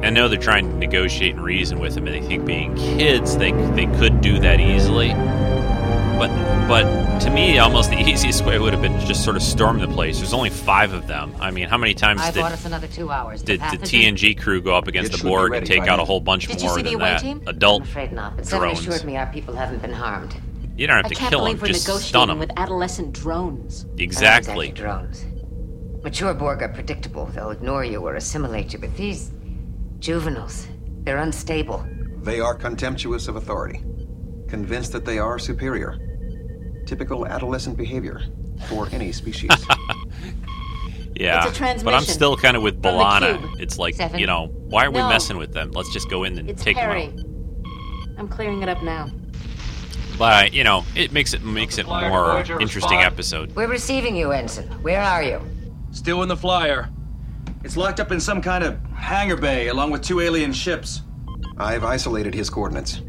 I know they're trying to negotiate and reason with them, and they think being kids, they they could do that easily. But but to me, almost the easiest way would have been to just sort of storm the place. There's only five of them. I mean, how many times I did bought us another two hours. did the pathogen? TNG crew go up against It the Borg and take out a whole bunch Did you more see the than away that? team? Adult I'm afraid not. But drones. assured me our people haven't been harmed. You don't have I to can't kill believe them, we're just negotiating stun them. with adolescent drones. Exactly. Not drones. Mature Borg are predictable. They'll ignore you or assimilate you, but these juveniles, they're unstable. They are contemptuous of authority, convinced that they are superior. Typical adolescent behavior for any species. Yeah, It's a but I'm still kind of with from B'Elanna. It's like Seven. you know, why are we No. messing with them? Let's just go in and It's take Harry. them out. I'm clearing it up now. But you know, it makes it makes it Flyer more Voyager, interesting respond. episode. We're receiving you, Ensign. Where are you? Still in the flyer. It's locked up in some kind of hangar bay along with two alien ships. I've isolated his coordinates.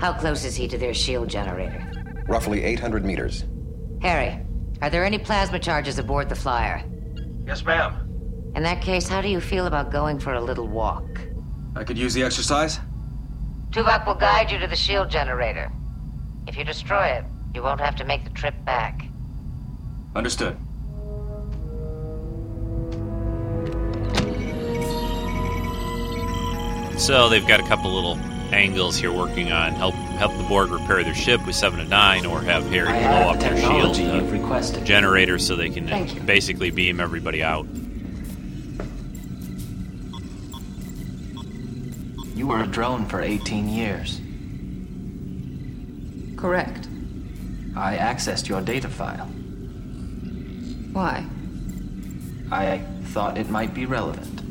How close is he to their shield generator? Roughly 800 meters. Harry, are there any plasma charges aboard the flyer? Yes, ma'am. In that case, how do you feel about going for a little walk? I could use the exercise. Tuvok will guide you to the shield generator. If you destroy it, you won't have to make the trip back. Understood. So they've got a couple little angles here working on help help the Borg repair their ship with seven to nine, or have Harry I blow have up the their shield technology uh, generator so they can Thank you. basically beam everybody out. You were a drone for 18 years. Correct. I accessed your data file. Why? I thought it might be relevant.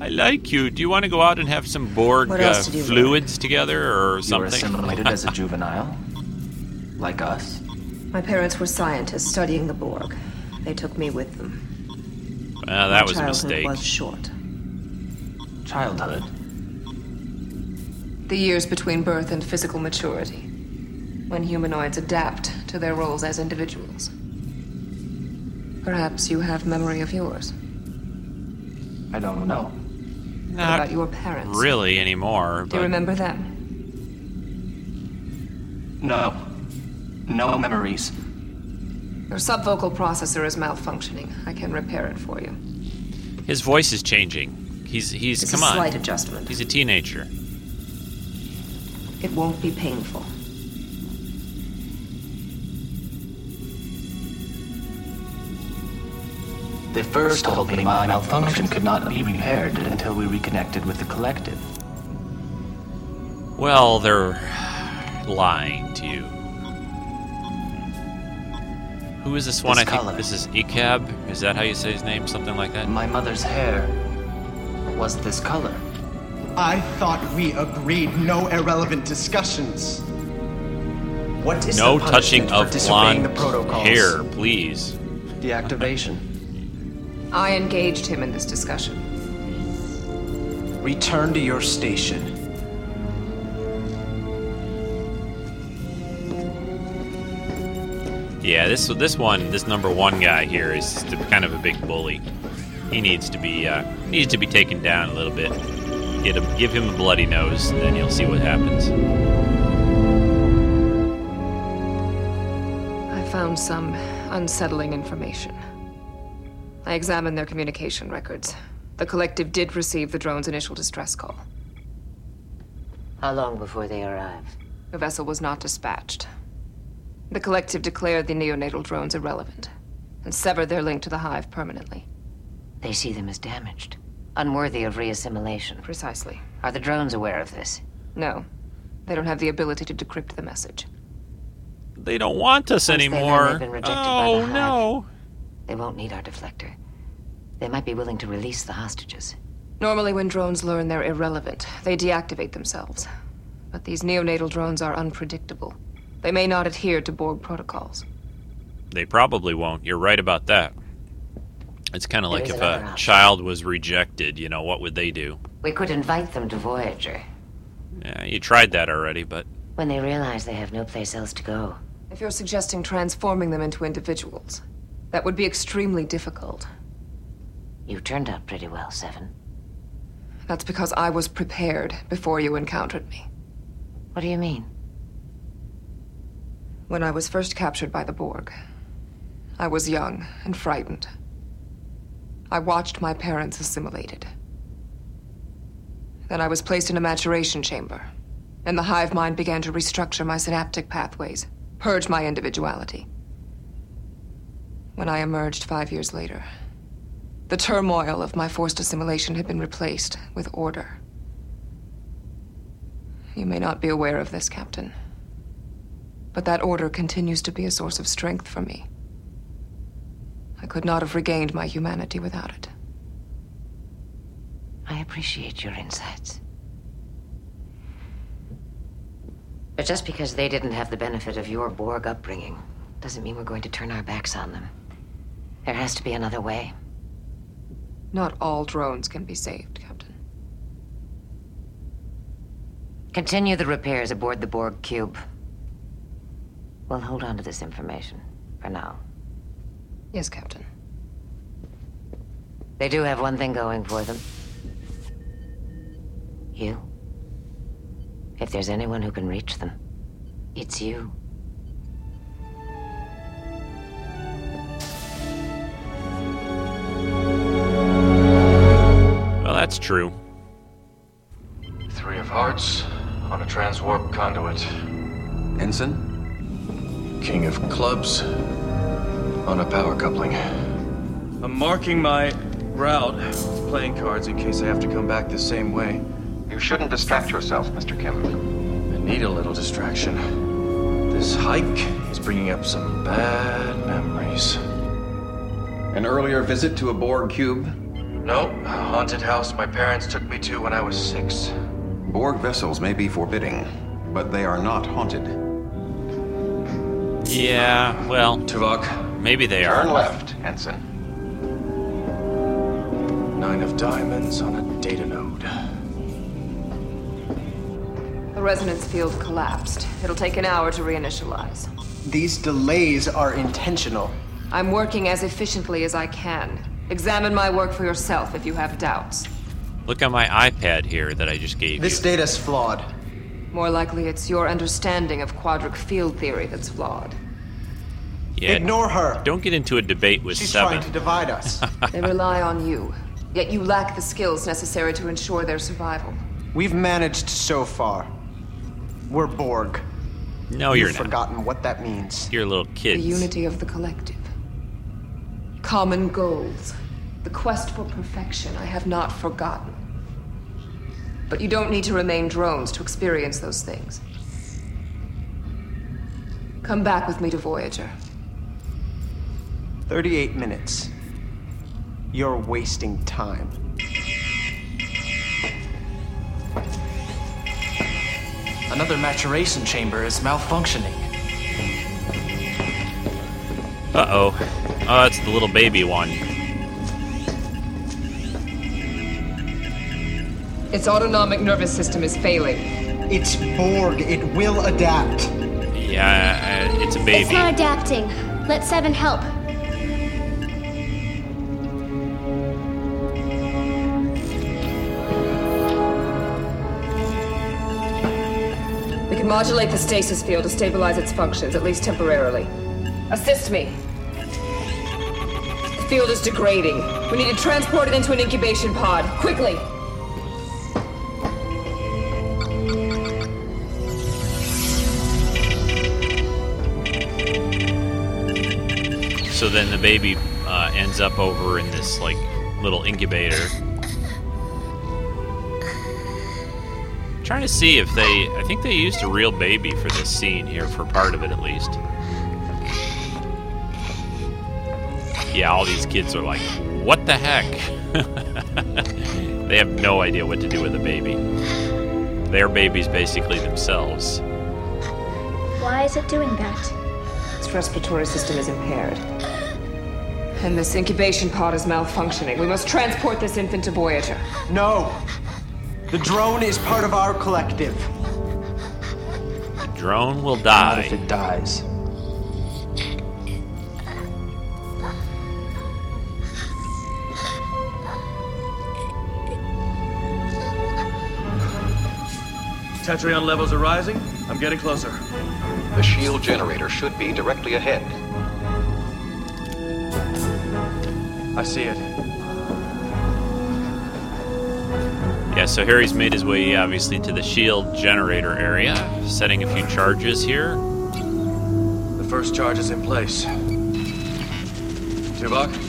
I like you. Do you want to go out and have some Borg uh, else did fluids together or something? You were assimilated as a juvenile? Like us? My parents were scientists studying the Borg. They took me with them. Well, My that was a childhood mistake. was short. Childhood? The years between birth and physical maturity. When humanoids adapt to their roles as individuals. Perhaps you have memory of yours. I don't know. What Not about your parents? really anymore. Do you remember them? No. No memories. Your subvocal processor is malfunctioning. I can repair it for you. his voice is changing. He's he's It's come a on. slight adjustment. He's a teenager. It won't be painful. They first told me my malfunction could not be repaired until we reconnected with the collective. Well, they're lying to you. Who is this one? This I think this is Ekab. Is that how you say his name? Something like that. My mother's hair was this color. I thought we agreed no irrelevant discussions. What is no the touching punishment of for disobeying blonde the protocols? hair, please. Deactivation. I engaged him in this discussion. Return to your station. Yeah, this this one, this number one guy here is kind of a big bully. He needs to be uh, needs to be taken down a little bit. Get him, give him a bloody nose, and then you'll see what happens. I found some unsettling information. I examined their communication records. The collective did receive the drone's initial distress call. How long before they arrive? The vessel was not dispatched. The collective declared the neonatal drones irrelevant and severed their link to the hive permanently. They see them as damaged, unworthy of reassimilation. Precisely. Are the drones aware of this? No, they don't have the ability to decrypt the message. They don't want us Once they learn anymore. they've been rejected by Oh the Hive, no! They won't need our deflector. They might be willing to release the hostages. Normally, when drones learn they're irrelevant, they deactivate themselves. But these neonatal drones are unpredictable. They may not adhere to Borg protocols. They probably won't. You're right about that. It's kind of like if a option. child was rejected. You know, what would they do? We could invite them to Voyager. Yeah, you tried that already, but When they realize they have no place else to go, If you're suggesting transforming them into individuals, that would be extremely difficult. you turned out pretty well, Seven. That's because I was prepared before you encountered me. What do you mean? When I was first captured by the Borg, I was young and frightened. I watched my parents assimilated. Then I was placed in a maturation chamber, and the hive mind began to restructure my synaptic pathways, purge my individuality. When I emerged five years later, the turmoil of my forced assimilation had been replaced with order. You may not be aware of this, Captain. But that order continues to be a source of strength for me. I could not have regained my humanity without it. I appreciate your insights. But just because they didn't have the benefit of your Borg upbringing doesn't mean we're going to turn our backs on them. There has to be another way. Not all drones can be saved, Captain. Continue the repairs aboard the Borg cube. We'll hold on to this information for now. Yes, Captain. They do have one thing going for them. You. If there's anyone who can reach them, it's you. That's true. Three of hearts on a transwarp conduit. Ensign? King of clubs on a power coupling. I'm marking my route with playing cards in case I have to come back the same way. You shouldn't distract yourself, Mr. Kim. I need a little distraction. This hike is bringing up some bad memories. An earlier visit to a Borg cube? No, a haunted house my parents took me to when I was six. Borg vessels may be forbidding, but they are not haunted. Yeah, well, Tuvok, maybe they Turn are. left, Ensign. nine of diamonds on a data node. The resonance field collapsed. It'll take an hour to reinitialize. These delays are intentional. I'm working as efficiently as I can. Examine my work for yourself if you have doubts. Look at my iPad here that I just gave This you. This data's flawed. More likely, it's your understanding of quadric field theory that's flawed. Yeah, Ignore her. Don't get into a debate with She's seven. trying to divide us. They rely on you, yet you lack the skills necessary to ensure their survival. We've managed so far. We're Borg. No, You've you're not. forgotten what that means. You're a little kid. The unity of the collective. Common goals. The quest for perfection I have not forgotten. But you don't need to remain drones to experience those things. Come back with me to Voyager. 38 minutes. You're wasting time. Another maturation chamber is malfunctioning. Uh oh. Oh, that's the little baby one. Its autonomic nervous system is failing. It's Borg. It will adapt. Yeah, uh, it's a baby. It's not adapting. Let Seven help. We can modulate the stasis field to stabilize its functions, at least temporarily. Assist me. Field is degrading. We need to transport it into an incubation pod. Quickly! So then the baby uh, ends up over in this like little incubator. Trying to see if they. I think they used a real baby for this scene here, for part of it at least. Yeah, all these kids are like, what the heck? they have no idea what to do with a baby. Their babies basically themselves. Why is it doing that? Its respiratory system is impaired. And this incubation pod is malfunctioning. We must transport this infant to Voyager. No. The drone is part of our collective. The drone will Not die. if it dies. Tetrion levels are rising. I'm getting closer. The shield generator should be directly ahead. I see it. Yeah, so Harry's made his way obviously to the shield generator area, setting a few charges here. The first charge is in place. Tuvok?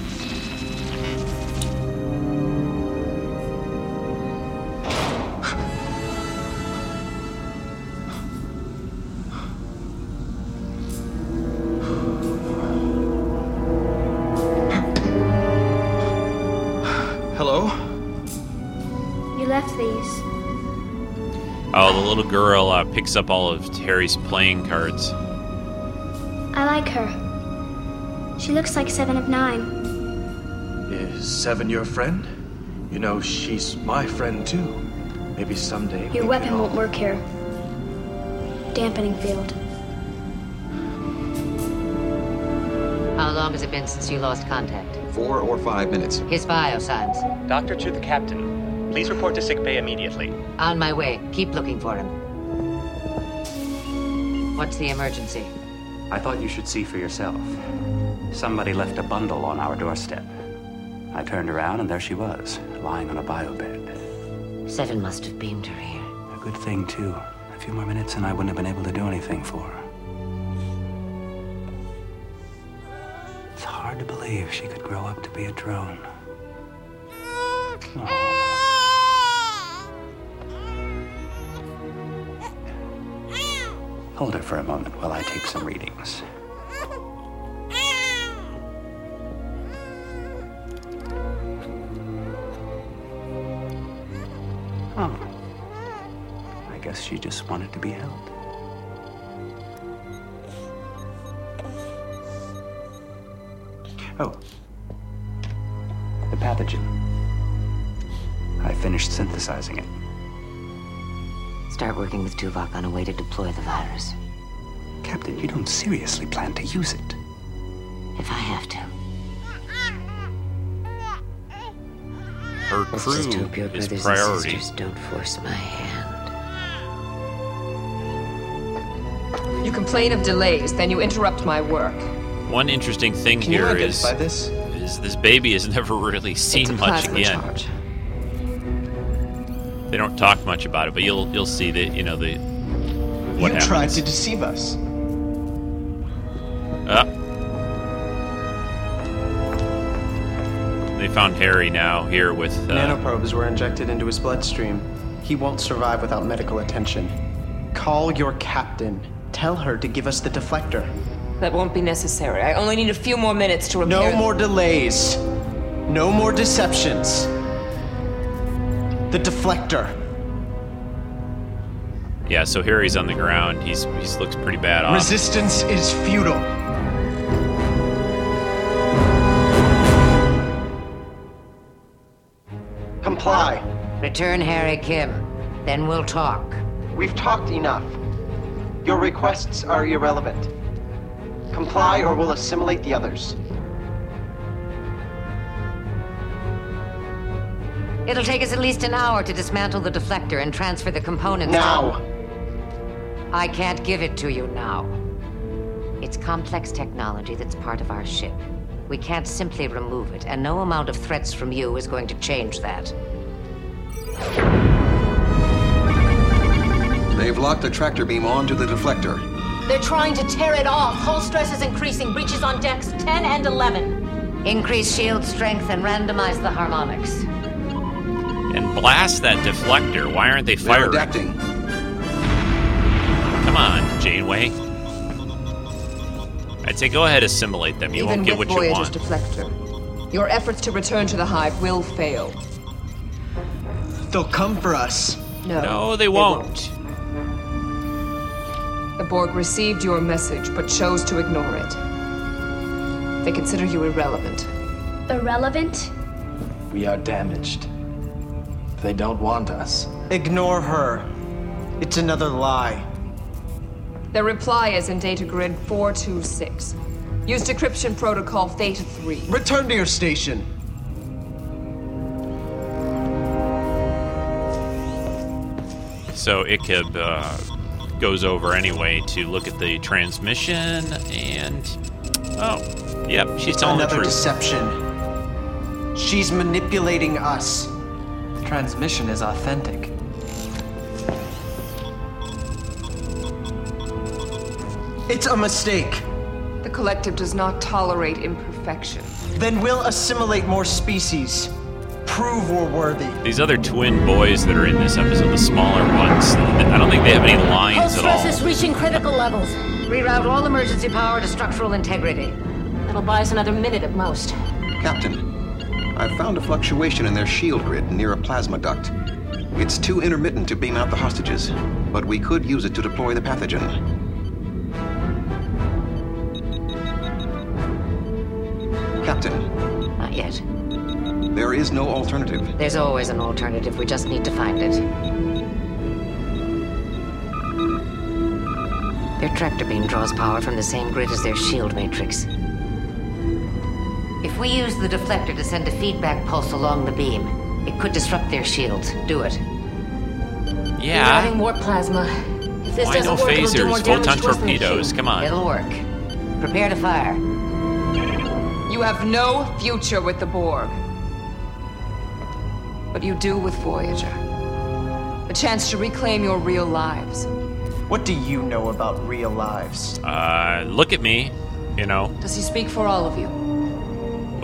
The little girl uh, picks up all of Harry's playing cards. I like her. She looks like Seven of Nine. Is Seven your friend? You know, she's my friend too. Maybe someday. Your we weapon all- won't work here. Dampening field. How long has it been since you lost contact? Four or five minutes. His bio signs. Doctor to the captain. Please report to sickbay immediately. On my way. Keep looking for him. What's the emergency? I thought you should see for yourself. Somebody left a bundle on our doorstep. I turned around and there she was, lying on a bio bed. Seven must have beamed her here. A good thing, too. A few more minutes and I wouldn't have been able to do anything for her. It's hard to believe she could grow up to be a drone. Mm. Hold her for a moment while I take some readings. Oh. I guess she just wanted to be held. Oh. The pathogen. I finished synthesizing it. Start working with Tuvok on a way to deploy the virus. Captain, you don't seriously plan to use it. If I have to. Her Let's crew just hope your is brothers priority. and sisters don't force my hand. You complain of delays, then you interrupt my work. One interesting thing Can here is this? is this baby has never really seen much again. charge. They don't talk much about it, but you'll you'll see that you know the what you happens. tried to deceive us. Ah. They found Harry now here with uh, Nanoprobes were injected into his bloodstream. He won't survive without medical attention. Call your captain. Tell her to give us the deflector. That won't be necessary. I only need a few more minutes to repair. No more delays. No more deceptions. The deflector. yeah. So Harry's on the ground. He's he's looks pretty bad off. Resistance is futile. Comply. Return Harry Kim. Then we'll talk. We've talked enough. Your requests are irrelevant. Comply or we'll assimilate the others. It'll take us at least an hour to dismantle the deflector and transfer the components. Now. I can't give it to you now. It's complex technology that's part of our ship. We can't simply remove it, and no amount of threats from you is going to change that. They've locked the tractor beam onto the deflector. They're trying to tear it off. Hull stress is increasing. Breaches on decks 10 and 11. Increase shield strength and randomize the harmonics. And blast that deflector. Why aren't they They're firing? adapting. Come on, Janeway. I'd say go ahead, assimilate them. You Even won't get with what you Voyager's want. deflector, your efforts to return to the hive will fail. They'll come for us. No. No, they won't. The Borg received your message, but chose to ignore it. They consider you irrelevant. Irrelevant? We are damaged. They don't want us. Ignore her. It's another lie. Their reply is in data grid 426. Use decryption protocol Theta 3. Return to your station. So Icheb uh, goes over anyway to look at the transmission, and oh, yep, she's telling Another the truth. deception. She's manipulating us. Transmission is authentic. It's a mistake. The collective does not tolerate imperfection. Then we'll assimilate more species. Prove we're worthy. These other twin boys that are in this episode, the smaller ones, I don't think they have any Hull lines at all. stress all. is reaching critical levels. Reroute all emergency power to structural integrity. That'll buy us another minute at most. Captain, I've found a fluctuation in their shield grid near a plasma duct. It's too intermittent to beam out the hostages, but we could use it to deploy the pathogen. Captain, Not yet. there is no alternative. There's always an alternative. We just need to find it. Their tractor beam draws power from the same grid as their shield matrix. If we use the deflector to send a feedback pulse along the beam, it could disrupt their shields. Do it. Yeah. Adding more plasma. If this Why doesn't no work, it'll do more phasers? damage Photon to us than the torpedoes. Come on. It'll work. Prepare to fire. You have no future with the Borg. But you do with Voyager. A chance to reclaim your real lives. What do you know about real lives? Uh, look at me, you know. Does he speak for all of you?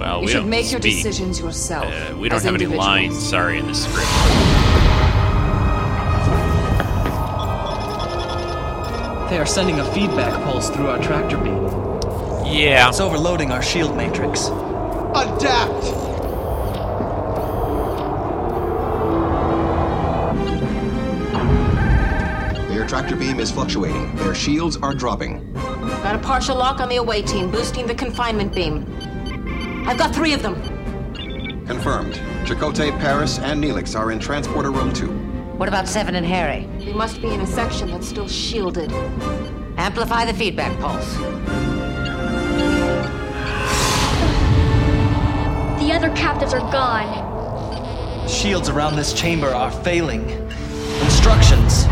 Well, you we should don't make your decisions yourself. Uh, we don't as have any lines. Sorry, in the script. They are sending a feedback pulse through our tractor beam. Yeah. It's overloading our shield matrix. Adapt! Their tractor beam is fluctuating. Their shields are dropping. Got a partial lock on the away team, boosting the confinement beam. I've got three of them. Confirmed. Chakotay, Paris, and Neelix are in transporter room 2. What about Seven and Harry? They must be in a section that's still shielded. Amplify the feedback pulse. The other captives are gone. Shields around this chamber are failing. Instructions.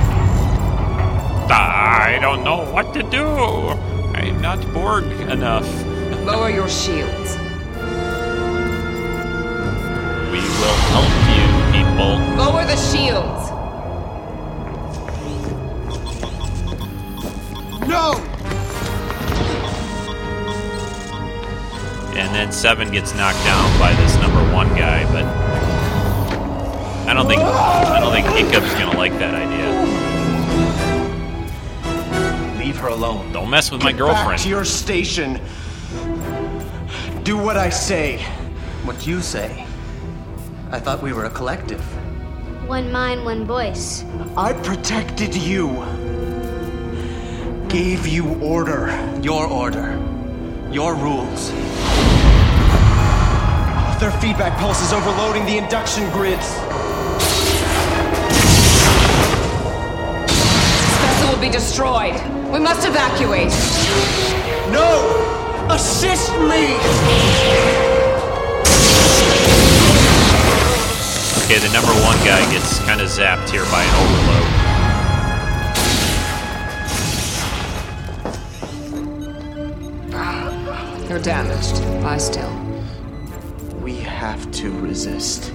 I don't know what to do. I'm not Borg enough. Lower your shields. Will help you, people. Lower the shields. No! And then Seven gets knocked down by this number one guy, but I don't think I don't think Hiccup's gonna like that idea. Leave her alone. Don't mess with my Back girlfriend. to your station. Do what I say. What you say. I thought we were a collective. One mind, one voice. I protected you. Gave you order. Your order. Your rules. Their feedback pulse is overloading the induction grids. This vessel will be destroyed. We must evacuate. No! Assist me! Okay, the number one guy gets kind of zapped here by an overload. You're damaged. Lie still. We have to resist.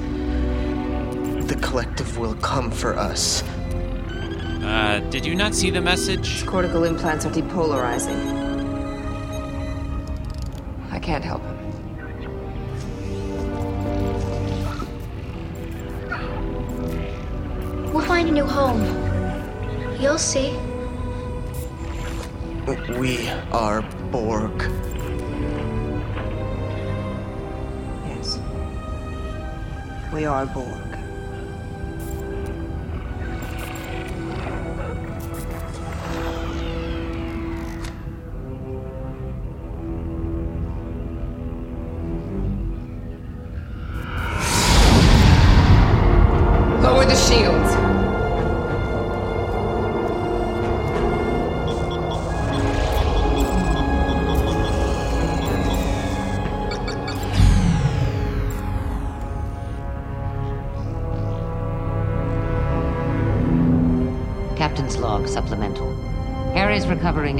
The collective will come for us. Uh, did you not see the message? Cortical implants are depolarizing. I can't help him. Find a new home. You'll see. But we are Borg. Yes. We are Borg.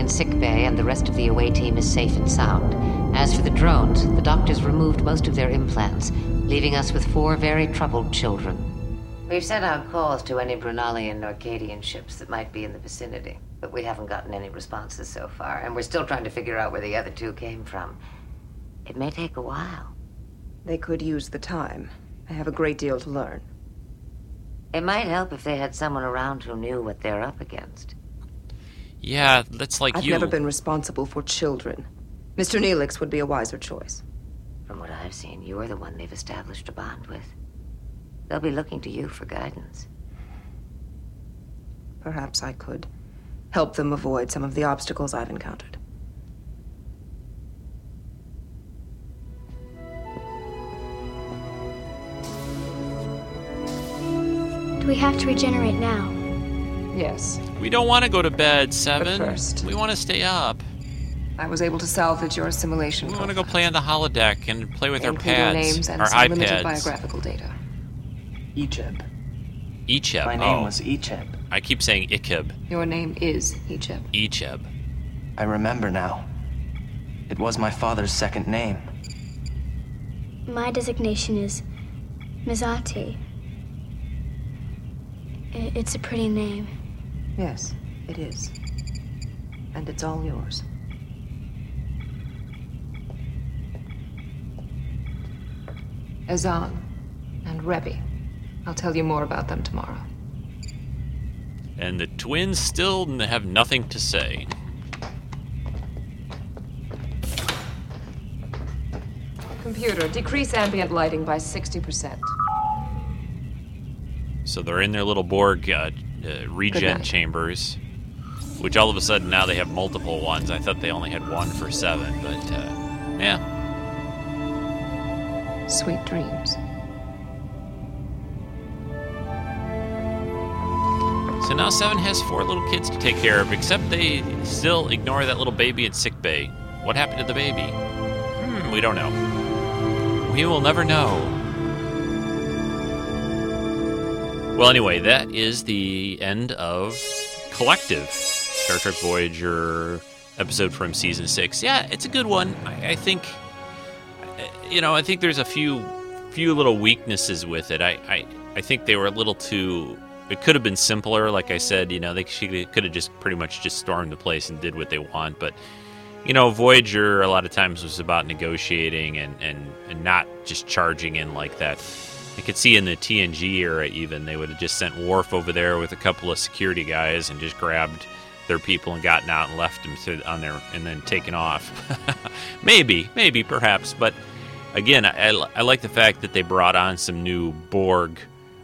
In sick bay, and the rest of the away team is safe and sound. As for the drones, the doctors removed most of their implants, leaving us with four very troubled children. We've sent out calls to any Brunali and Norcadian ships that might be in the vicinity, but we haven't gotten any responses so far, and we're still trying to figure out where the other two came from. It may take a while. They could use the time. I have a great deal to learn. It might help if they had someone around who knew what they're up against. Yeah, that's like I've you. never been responsible for children. Mr. Neelix would be a wiser choice. From what I've seen, you're the one they've established a bond with. They'll be looking to you for guidance. Perhaps I could help them avoid some of the obstacles I've encountered. Do we have to regenerate now? Yes. We don't want to go to bed, Seven. But first- We want to stay up. I was able to salvage your assimilation. We want to go play on the holodeck and play with our Include your pads, names and our some limited biographical data. Icheb. Icheb. My name oh. was Icheb. I keep saying Ikeb. Your name is Egypt. Icheb. I remember now. It was my father's second name. My designation is Mezoti. It's a pretty name. Yes, it is. And it's all yours. Azan and Rebi. I'll tell you more about them tomorrow. And the twins still n- have nothing to say. Computer, decrease ambient lighting by 60%. So they're in their little Borg uh, uh, regen chambers. which all of a sudden now they have multiple ones. I thought they only had one for seven, but uh, yeah. Sweet dreams. So now Seven has four little kids to take care of, except they still ignore that little baby in sick bay. What happened to the baby? Hmm, we don't know. We will never know. Well, anyway, that is the end of Collective, Star Trek Voyager episode from season six. Yeah, it's a good one. I, I think, uh, you know, I think there's a few few little weaknesses with it. I, I, I think they were a little too it could have been simpler. Like I said, you know, they she could have just pretty much just stormed the place and did what they want. But you know, Voyager a lot of times was about negotiating and and and not just charging in like that. I could see in the TNG era even they would have just sent Worf over there with a couple of security guys and just grabbed their people and gotten out and left them to, on there and then taken off. maybe, maybe, perhaps, but again, I, I like the fact that they brought on some new Borg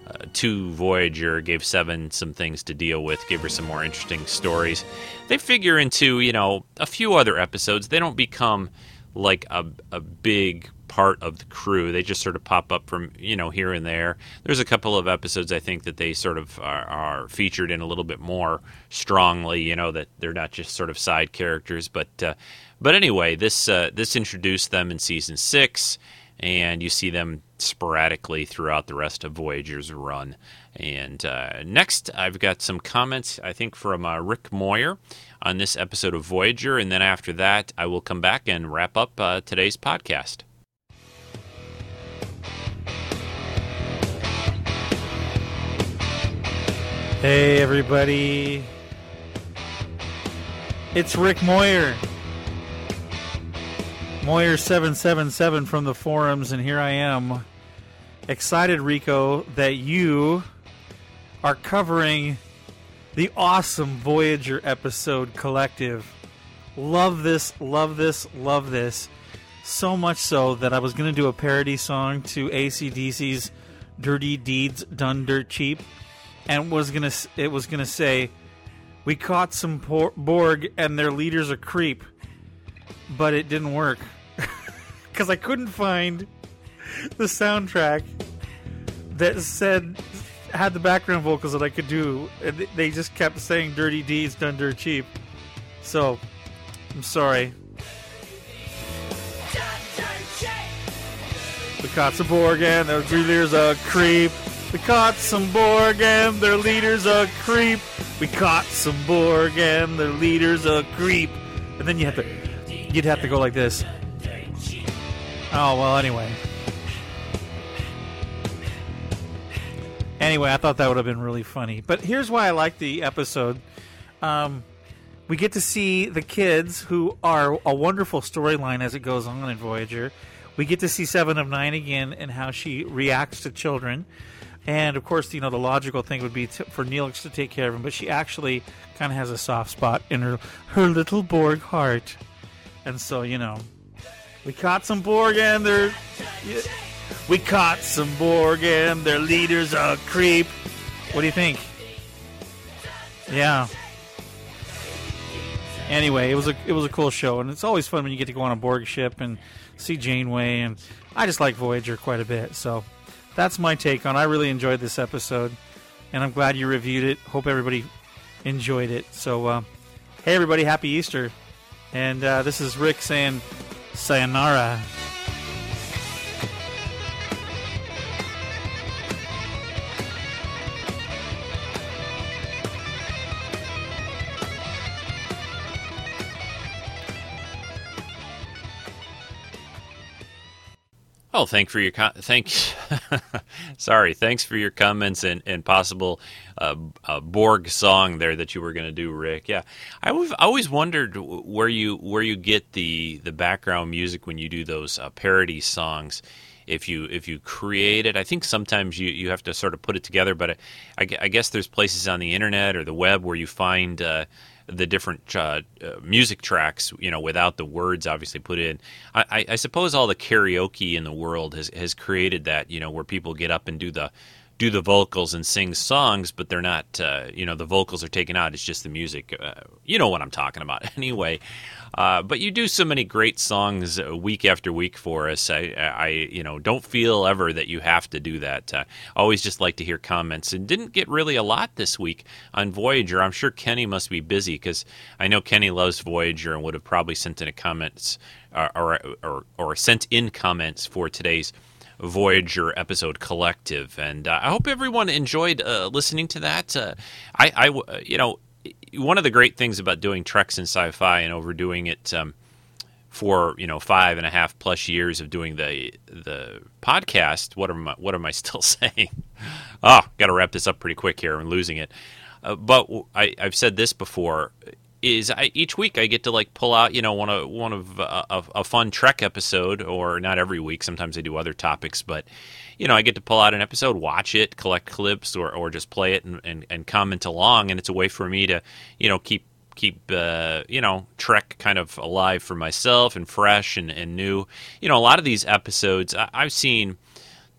uh, to Voyager, gave Seven some things to deal with, gave her some more interesting stories. They figure into, you know, a few other episodes. They don't become like a, a big part of the crew. They just sort of pop up from, you know, here and there. There's a couple of episodes I think that they sort of are, are featured in a little bit more strongly, you know, that they're not just sort of side characters. But, uh, but anyway, this, uh, this introduced them in season six and you see them sporadically throughout the rest of Voyager's run. And uh, next, I've got some comments, I think, from uh, Rick Moyer on this episode of Voyager. And then after that, I will come back and wrap up uh, today's podcast. Hey, everybody. It's Rick Moyer. Moyer777 from the forums, and here I am. Excited, Rico, that you are covering the awesome Voyager episode collective. Love this, love this, love this. So much so that I was going to do a parody song to ACDC's Dirty Deeds Done Dirt Cheap, and was gonna it was gonna say, "We caught some Borg and their leader's a creep." but it didn't work because I couldn't find the soundtrack that said had the background vocals that I could do. And they just kept saying "dirty deeds done dirt cheap." So I'm sorry. We caught some Borg and their leader's a creep. We caught some Borg and their leader's a creep. We caught some Borg and their leader's a creep. And then you have to you'd have to go like this. Oh, well, anyway. Anyway, I thought that would have been really funny. But here's why I like the episode. Um, we get to see the kids, who are a wonderful storyline as it goes on in Voyager. We get to see Seven of Nine again and how she reacts to children. And of course, you know, the logical thing would be to, for Neelix to take care of him, but she actually kind of has a soft spot in her, her little Borg heart. And so, you know, we caught some Borg and their. We caught some Borg and their leader's a creep. What do you think? Yeah. Anyway, it was a it was a cool show, and it's always fun when you get to go on a Borg ship and see Janeway, and I just like Voyager quite a bit. So that's my take on. I really enjoyed this episode, and I'm glad you reviewed it. Hope everybody enjoyed it. So, uh, hey everybody, happy Easter! And uh, this is Rick saying sayonara. Oh, thank for your com- thank. sorry, thanks for your comments and and possible uh, uh, Borg song there that you were going to do, Rick. Yeah, I always, always wondered where you where you get the the background music when you do those uh, parody songs. If you if you create it, I think sometimes you, you have to sort of put it together. But I, I guess there's places on the internet or the web where you find uh, the different uh, uh, music tracks, you know, without the words obviously put in. I, I, suppose all the karaoke in the world has has created that, you know, where people get up and do the do the vocals and sing songs, but they're not. Uh, you know, the vocals are taken out. It's just the music. Uh, you know what I'm talking about, anyway. Uh, but you do so many great songs uh, week after week for us. I, I, you know, don't feel ever that you have to do that. Uh, always just like to hear comments, and didn't get really a lot this week on Voyager. I'm sure Kenny must be busy because I know Kenny loves Voyager and would have probably sent in a comments or, or, or, or sent in comments for today's Voyager episode collective. And uh, I hope everyone enjoyed uh, listening to that. Uh, I, I, you know, one of the great things about doing Treks in sci-fi and overdoing it um, for you know five and a half plus years of doing the the podcast. What am I, what am I still saying? Ah, oh, got to wrap this up pretty quick here. I'm losing it. Uh, but I, I've said this before is I, each week I get to like pull out you know one of one of uh, a, a, fun Trek episode, or not every week. Sometimes I do other topics, but you know I get to pull out an episode, watch it, collect clips, or or just play it and, and, and comment along, and it's a way for me to you know keep keep uh, you know Trek kind of alive for myself and fresh and, and new. You know a lot of these episodes I, I've seen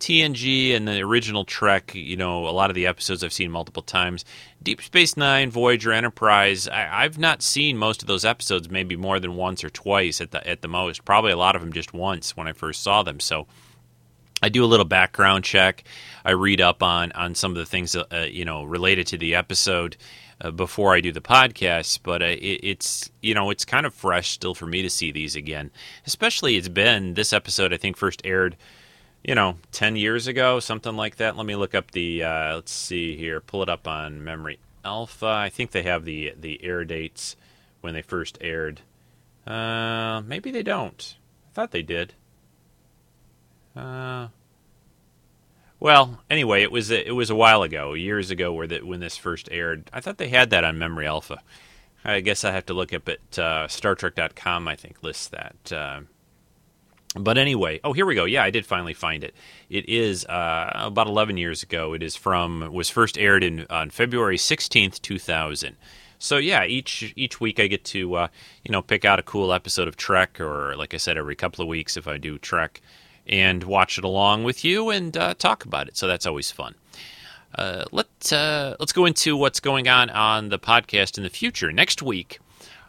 TNG and the original Trek, you know, a lot of the episodes I've seen multiple times. Deep Space Nine, Voyager, Enterprise, I, have not seen most of those episodes, maybe more than once or twice at the at the most. Probably a lot of them just once when I first saw them. So I do a little background check. I read up on on some of the things uh, you know related to the episode. Uh, before I do the podcast, but uh, it, it's you know it's kind of fresh still for me to see these again. Especially it's been this episode I think first aired you know, 10 years ago, something like that. Let me look up the, uh, let's see here, pull it up on Memory Alpha. I think they have the, the air dates when they first aired. Uh, maybe they don't. I thought they did. Uh, well, anyway, it was a, it was a while ago, years ago, where that when this first aired. I thought they had that on Memory Alpha. I guess I have to look up at uh, StarTrek.com. I think lists that. But anyway, oh here we go. Yeah, I did finally find it. It is uh, about 11 years ago. It is from was first aired in on February 16th, 2000. So yeah, each each week I get to uh, you know pick out a cool episode of Trek, or like I said, every couple of weeks if I do Trek, and watch it along with you and uh, talk about it. So that's always fun. Uh, let uh, let's go into what's going on on the podcast in the future. Next week,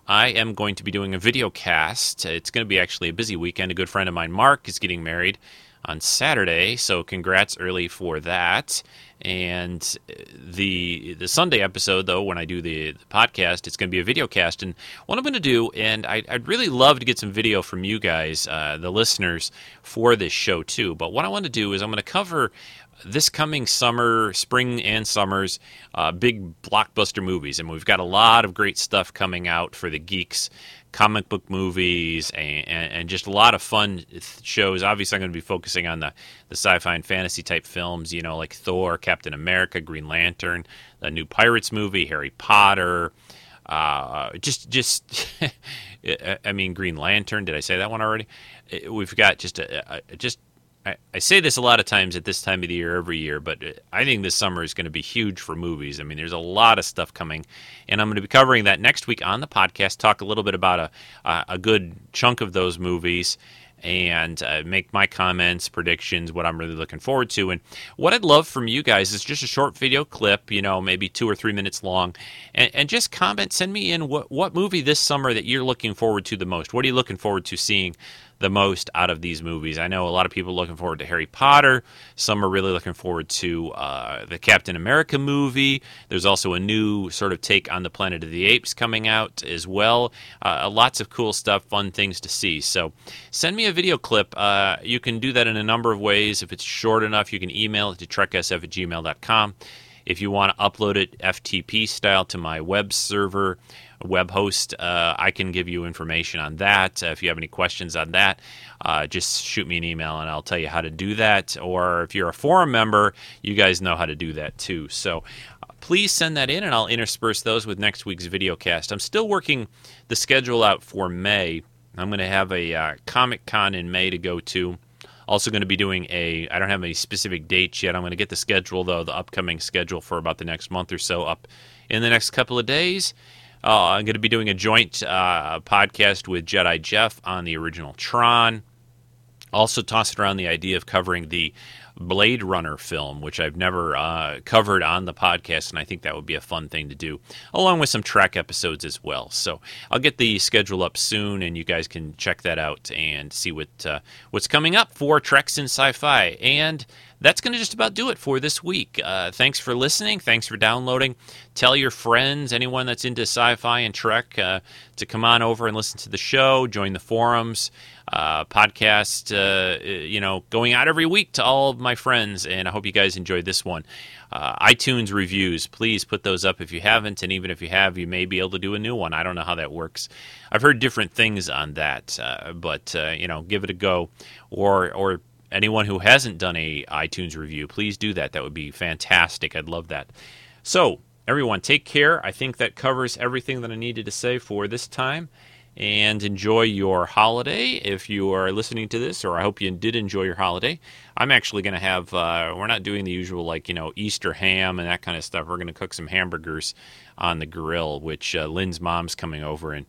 I am going to be doing a video cast. It's going to be actually a busy weekend. A good friend of mine, Mark, is getting married on Saturday, so congrats early for that. And the the Sunday episode, though, when I do the, the podcast, it's going to be a video cast. And what I'm going to do, and I, would really love to get some video from you guys, uh, the listeners, for this show too. But what I want to do is I'm going to cover this coming summer, spring and summers, uh, big blockbuster movies. And we've got a lot of great stuff coming out for the geeks comic book movies and, and, and, just a lot of fun shows. Obviously, I'm going to be focusing on the, the sci fi and fantasy type films, you know, like Thor, Captain America, Green Lantern, the new Pirates movie, Harry Potter. Uh, just, just, I mean, Green Lantern. Did I say that one already? We've got just a, a just I, I say this a lot of times at this time of the year every year, but I think this summer is going to be huge for movies. I mean, there's a lot of stuff coming, and I'm going to be covering that next week on the podcast. Talk a little bit about a a, good chunk of those movies, and uh, make my comments, predictions, what I'm really looking forward to. And what I'd love from you guys is just a short video clip, you know, maybe two or three minutes long, and, and just comment, send me in what, what movie this summer that you're looking forward to the most. What are you looking forward to seeing the most out of these movies. I know a lot of people looking forward to Harry Potter. Some are really looking forward to uh, the Captain America movie. There's also a new sort of take on the Planet of the Apes coming out as well. Uh, lots of cool stuff, fun things to see. So send me a video clip. Uh, you can do that in a number of ways. If it's short enough, you can email it to treksf at gmail.com. If you want to upload it FTP style to my web server, web host, uh, I can give you information on that. Uh, if you have any questions on that, uh, just shoot me an email and I'll tell you how to do that. Or if you're a forum member, you guys know how to do that too. So uh, please send that in and I'll intersperse those with next week's video cast. I'm still working the schedule out for May. I'm going to have a uh, Comic Con in May to go to. Also, going to be doing a. I don't have any specific dates yet. I'm going to get the schedule though, the upcoming schedule for about the next month or so up in the next couple of days. Uh, I'm going to be doing a joint uh, podcast with Jedi Jeff on the original Tron. Also, tossing around the idea of covering the Blade Runner film, which I've never uh, covered on the podcast, and I think that would be a fun thing to do, along with some Trek episodes as well. So I'll get the schedule up soon, and you guys can check that out and see what uh, what's coming up for Treks in Sci-Fi. And that's going to just about do it for this week. Uh, thanks for listening. Thanks for downloading. Tell your friends, anyone that's into sci-fi and Trek, uh, to come on over and listen to the show. Join the forums uh, podcast, uh, you know, going out every week to all of my friends, and I hope you guys enjoyed this one. Uh, iTunes reviews, please put those up if you haven't, and even if you have, you may be able to do a new one. I don't know how that works. I've heard different things on that, uh, but you know, give it a go, or or anyone who hasn't done a iTunes review, please do that. That would be fantastic. I'd love that. So, everyone, take care. I think that covers everything that I needed to say for this time and enjoy your holiday if you are listening to this, or I hope you did enjoy your holiday. I'm actually going to have, uh, we're not doing the usual, like, you know, Easter ham and that kind of stuff. We're going to cook some hamburgers on the grill, which uh, Lynn's mom's coming over, and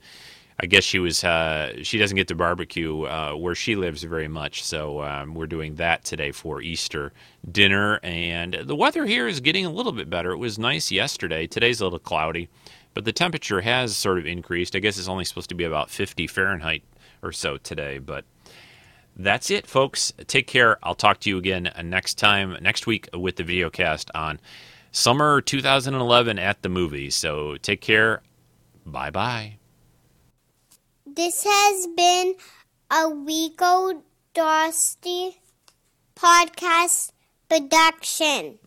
I guess she was, uh, she doesn't get to barbecue uh, where she lives very much, so um, we're doing that today for Easter dinner. And the weather here is getting a little bit better. It was nice yesterday. Today's a little cloudy. But the temperature has sort of increased. I guess it's only supposed to be about 50 Fahrenheit or so today. But that's it, folks. Take care. I'll talk to you again next time, next week with the video cast on summer 2011 at the movies. So take care. Bye bye. This has been a Rico Dusty podcast production.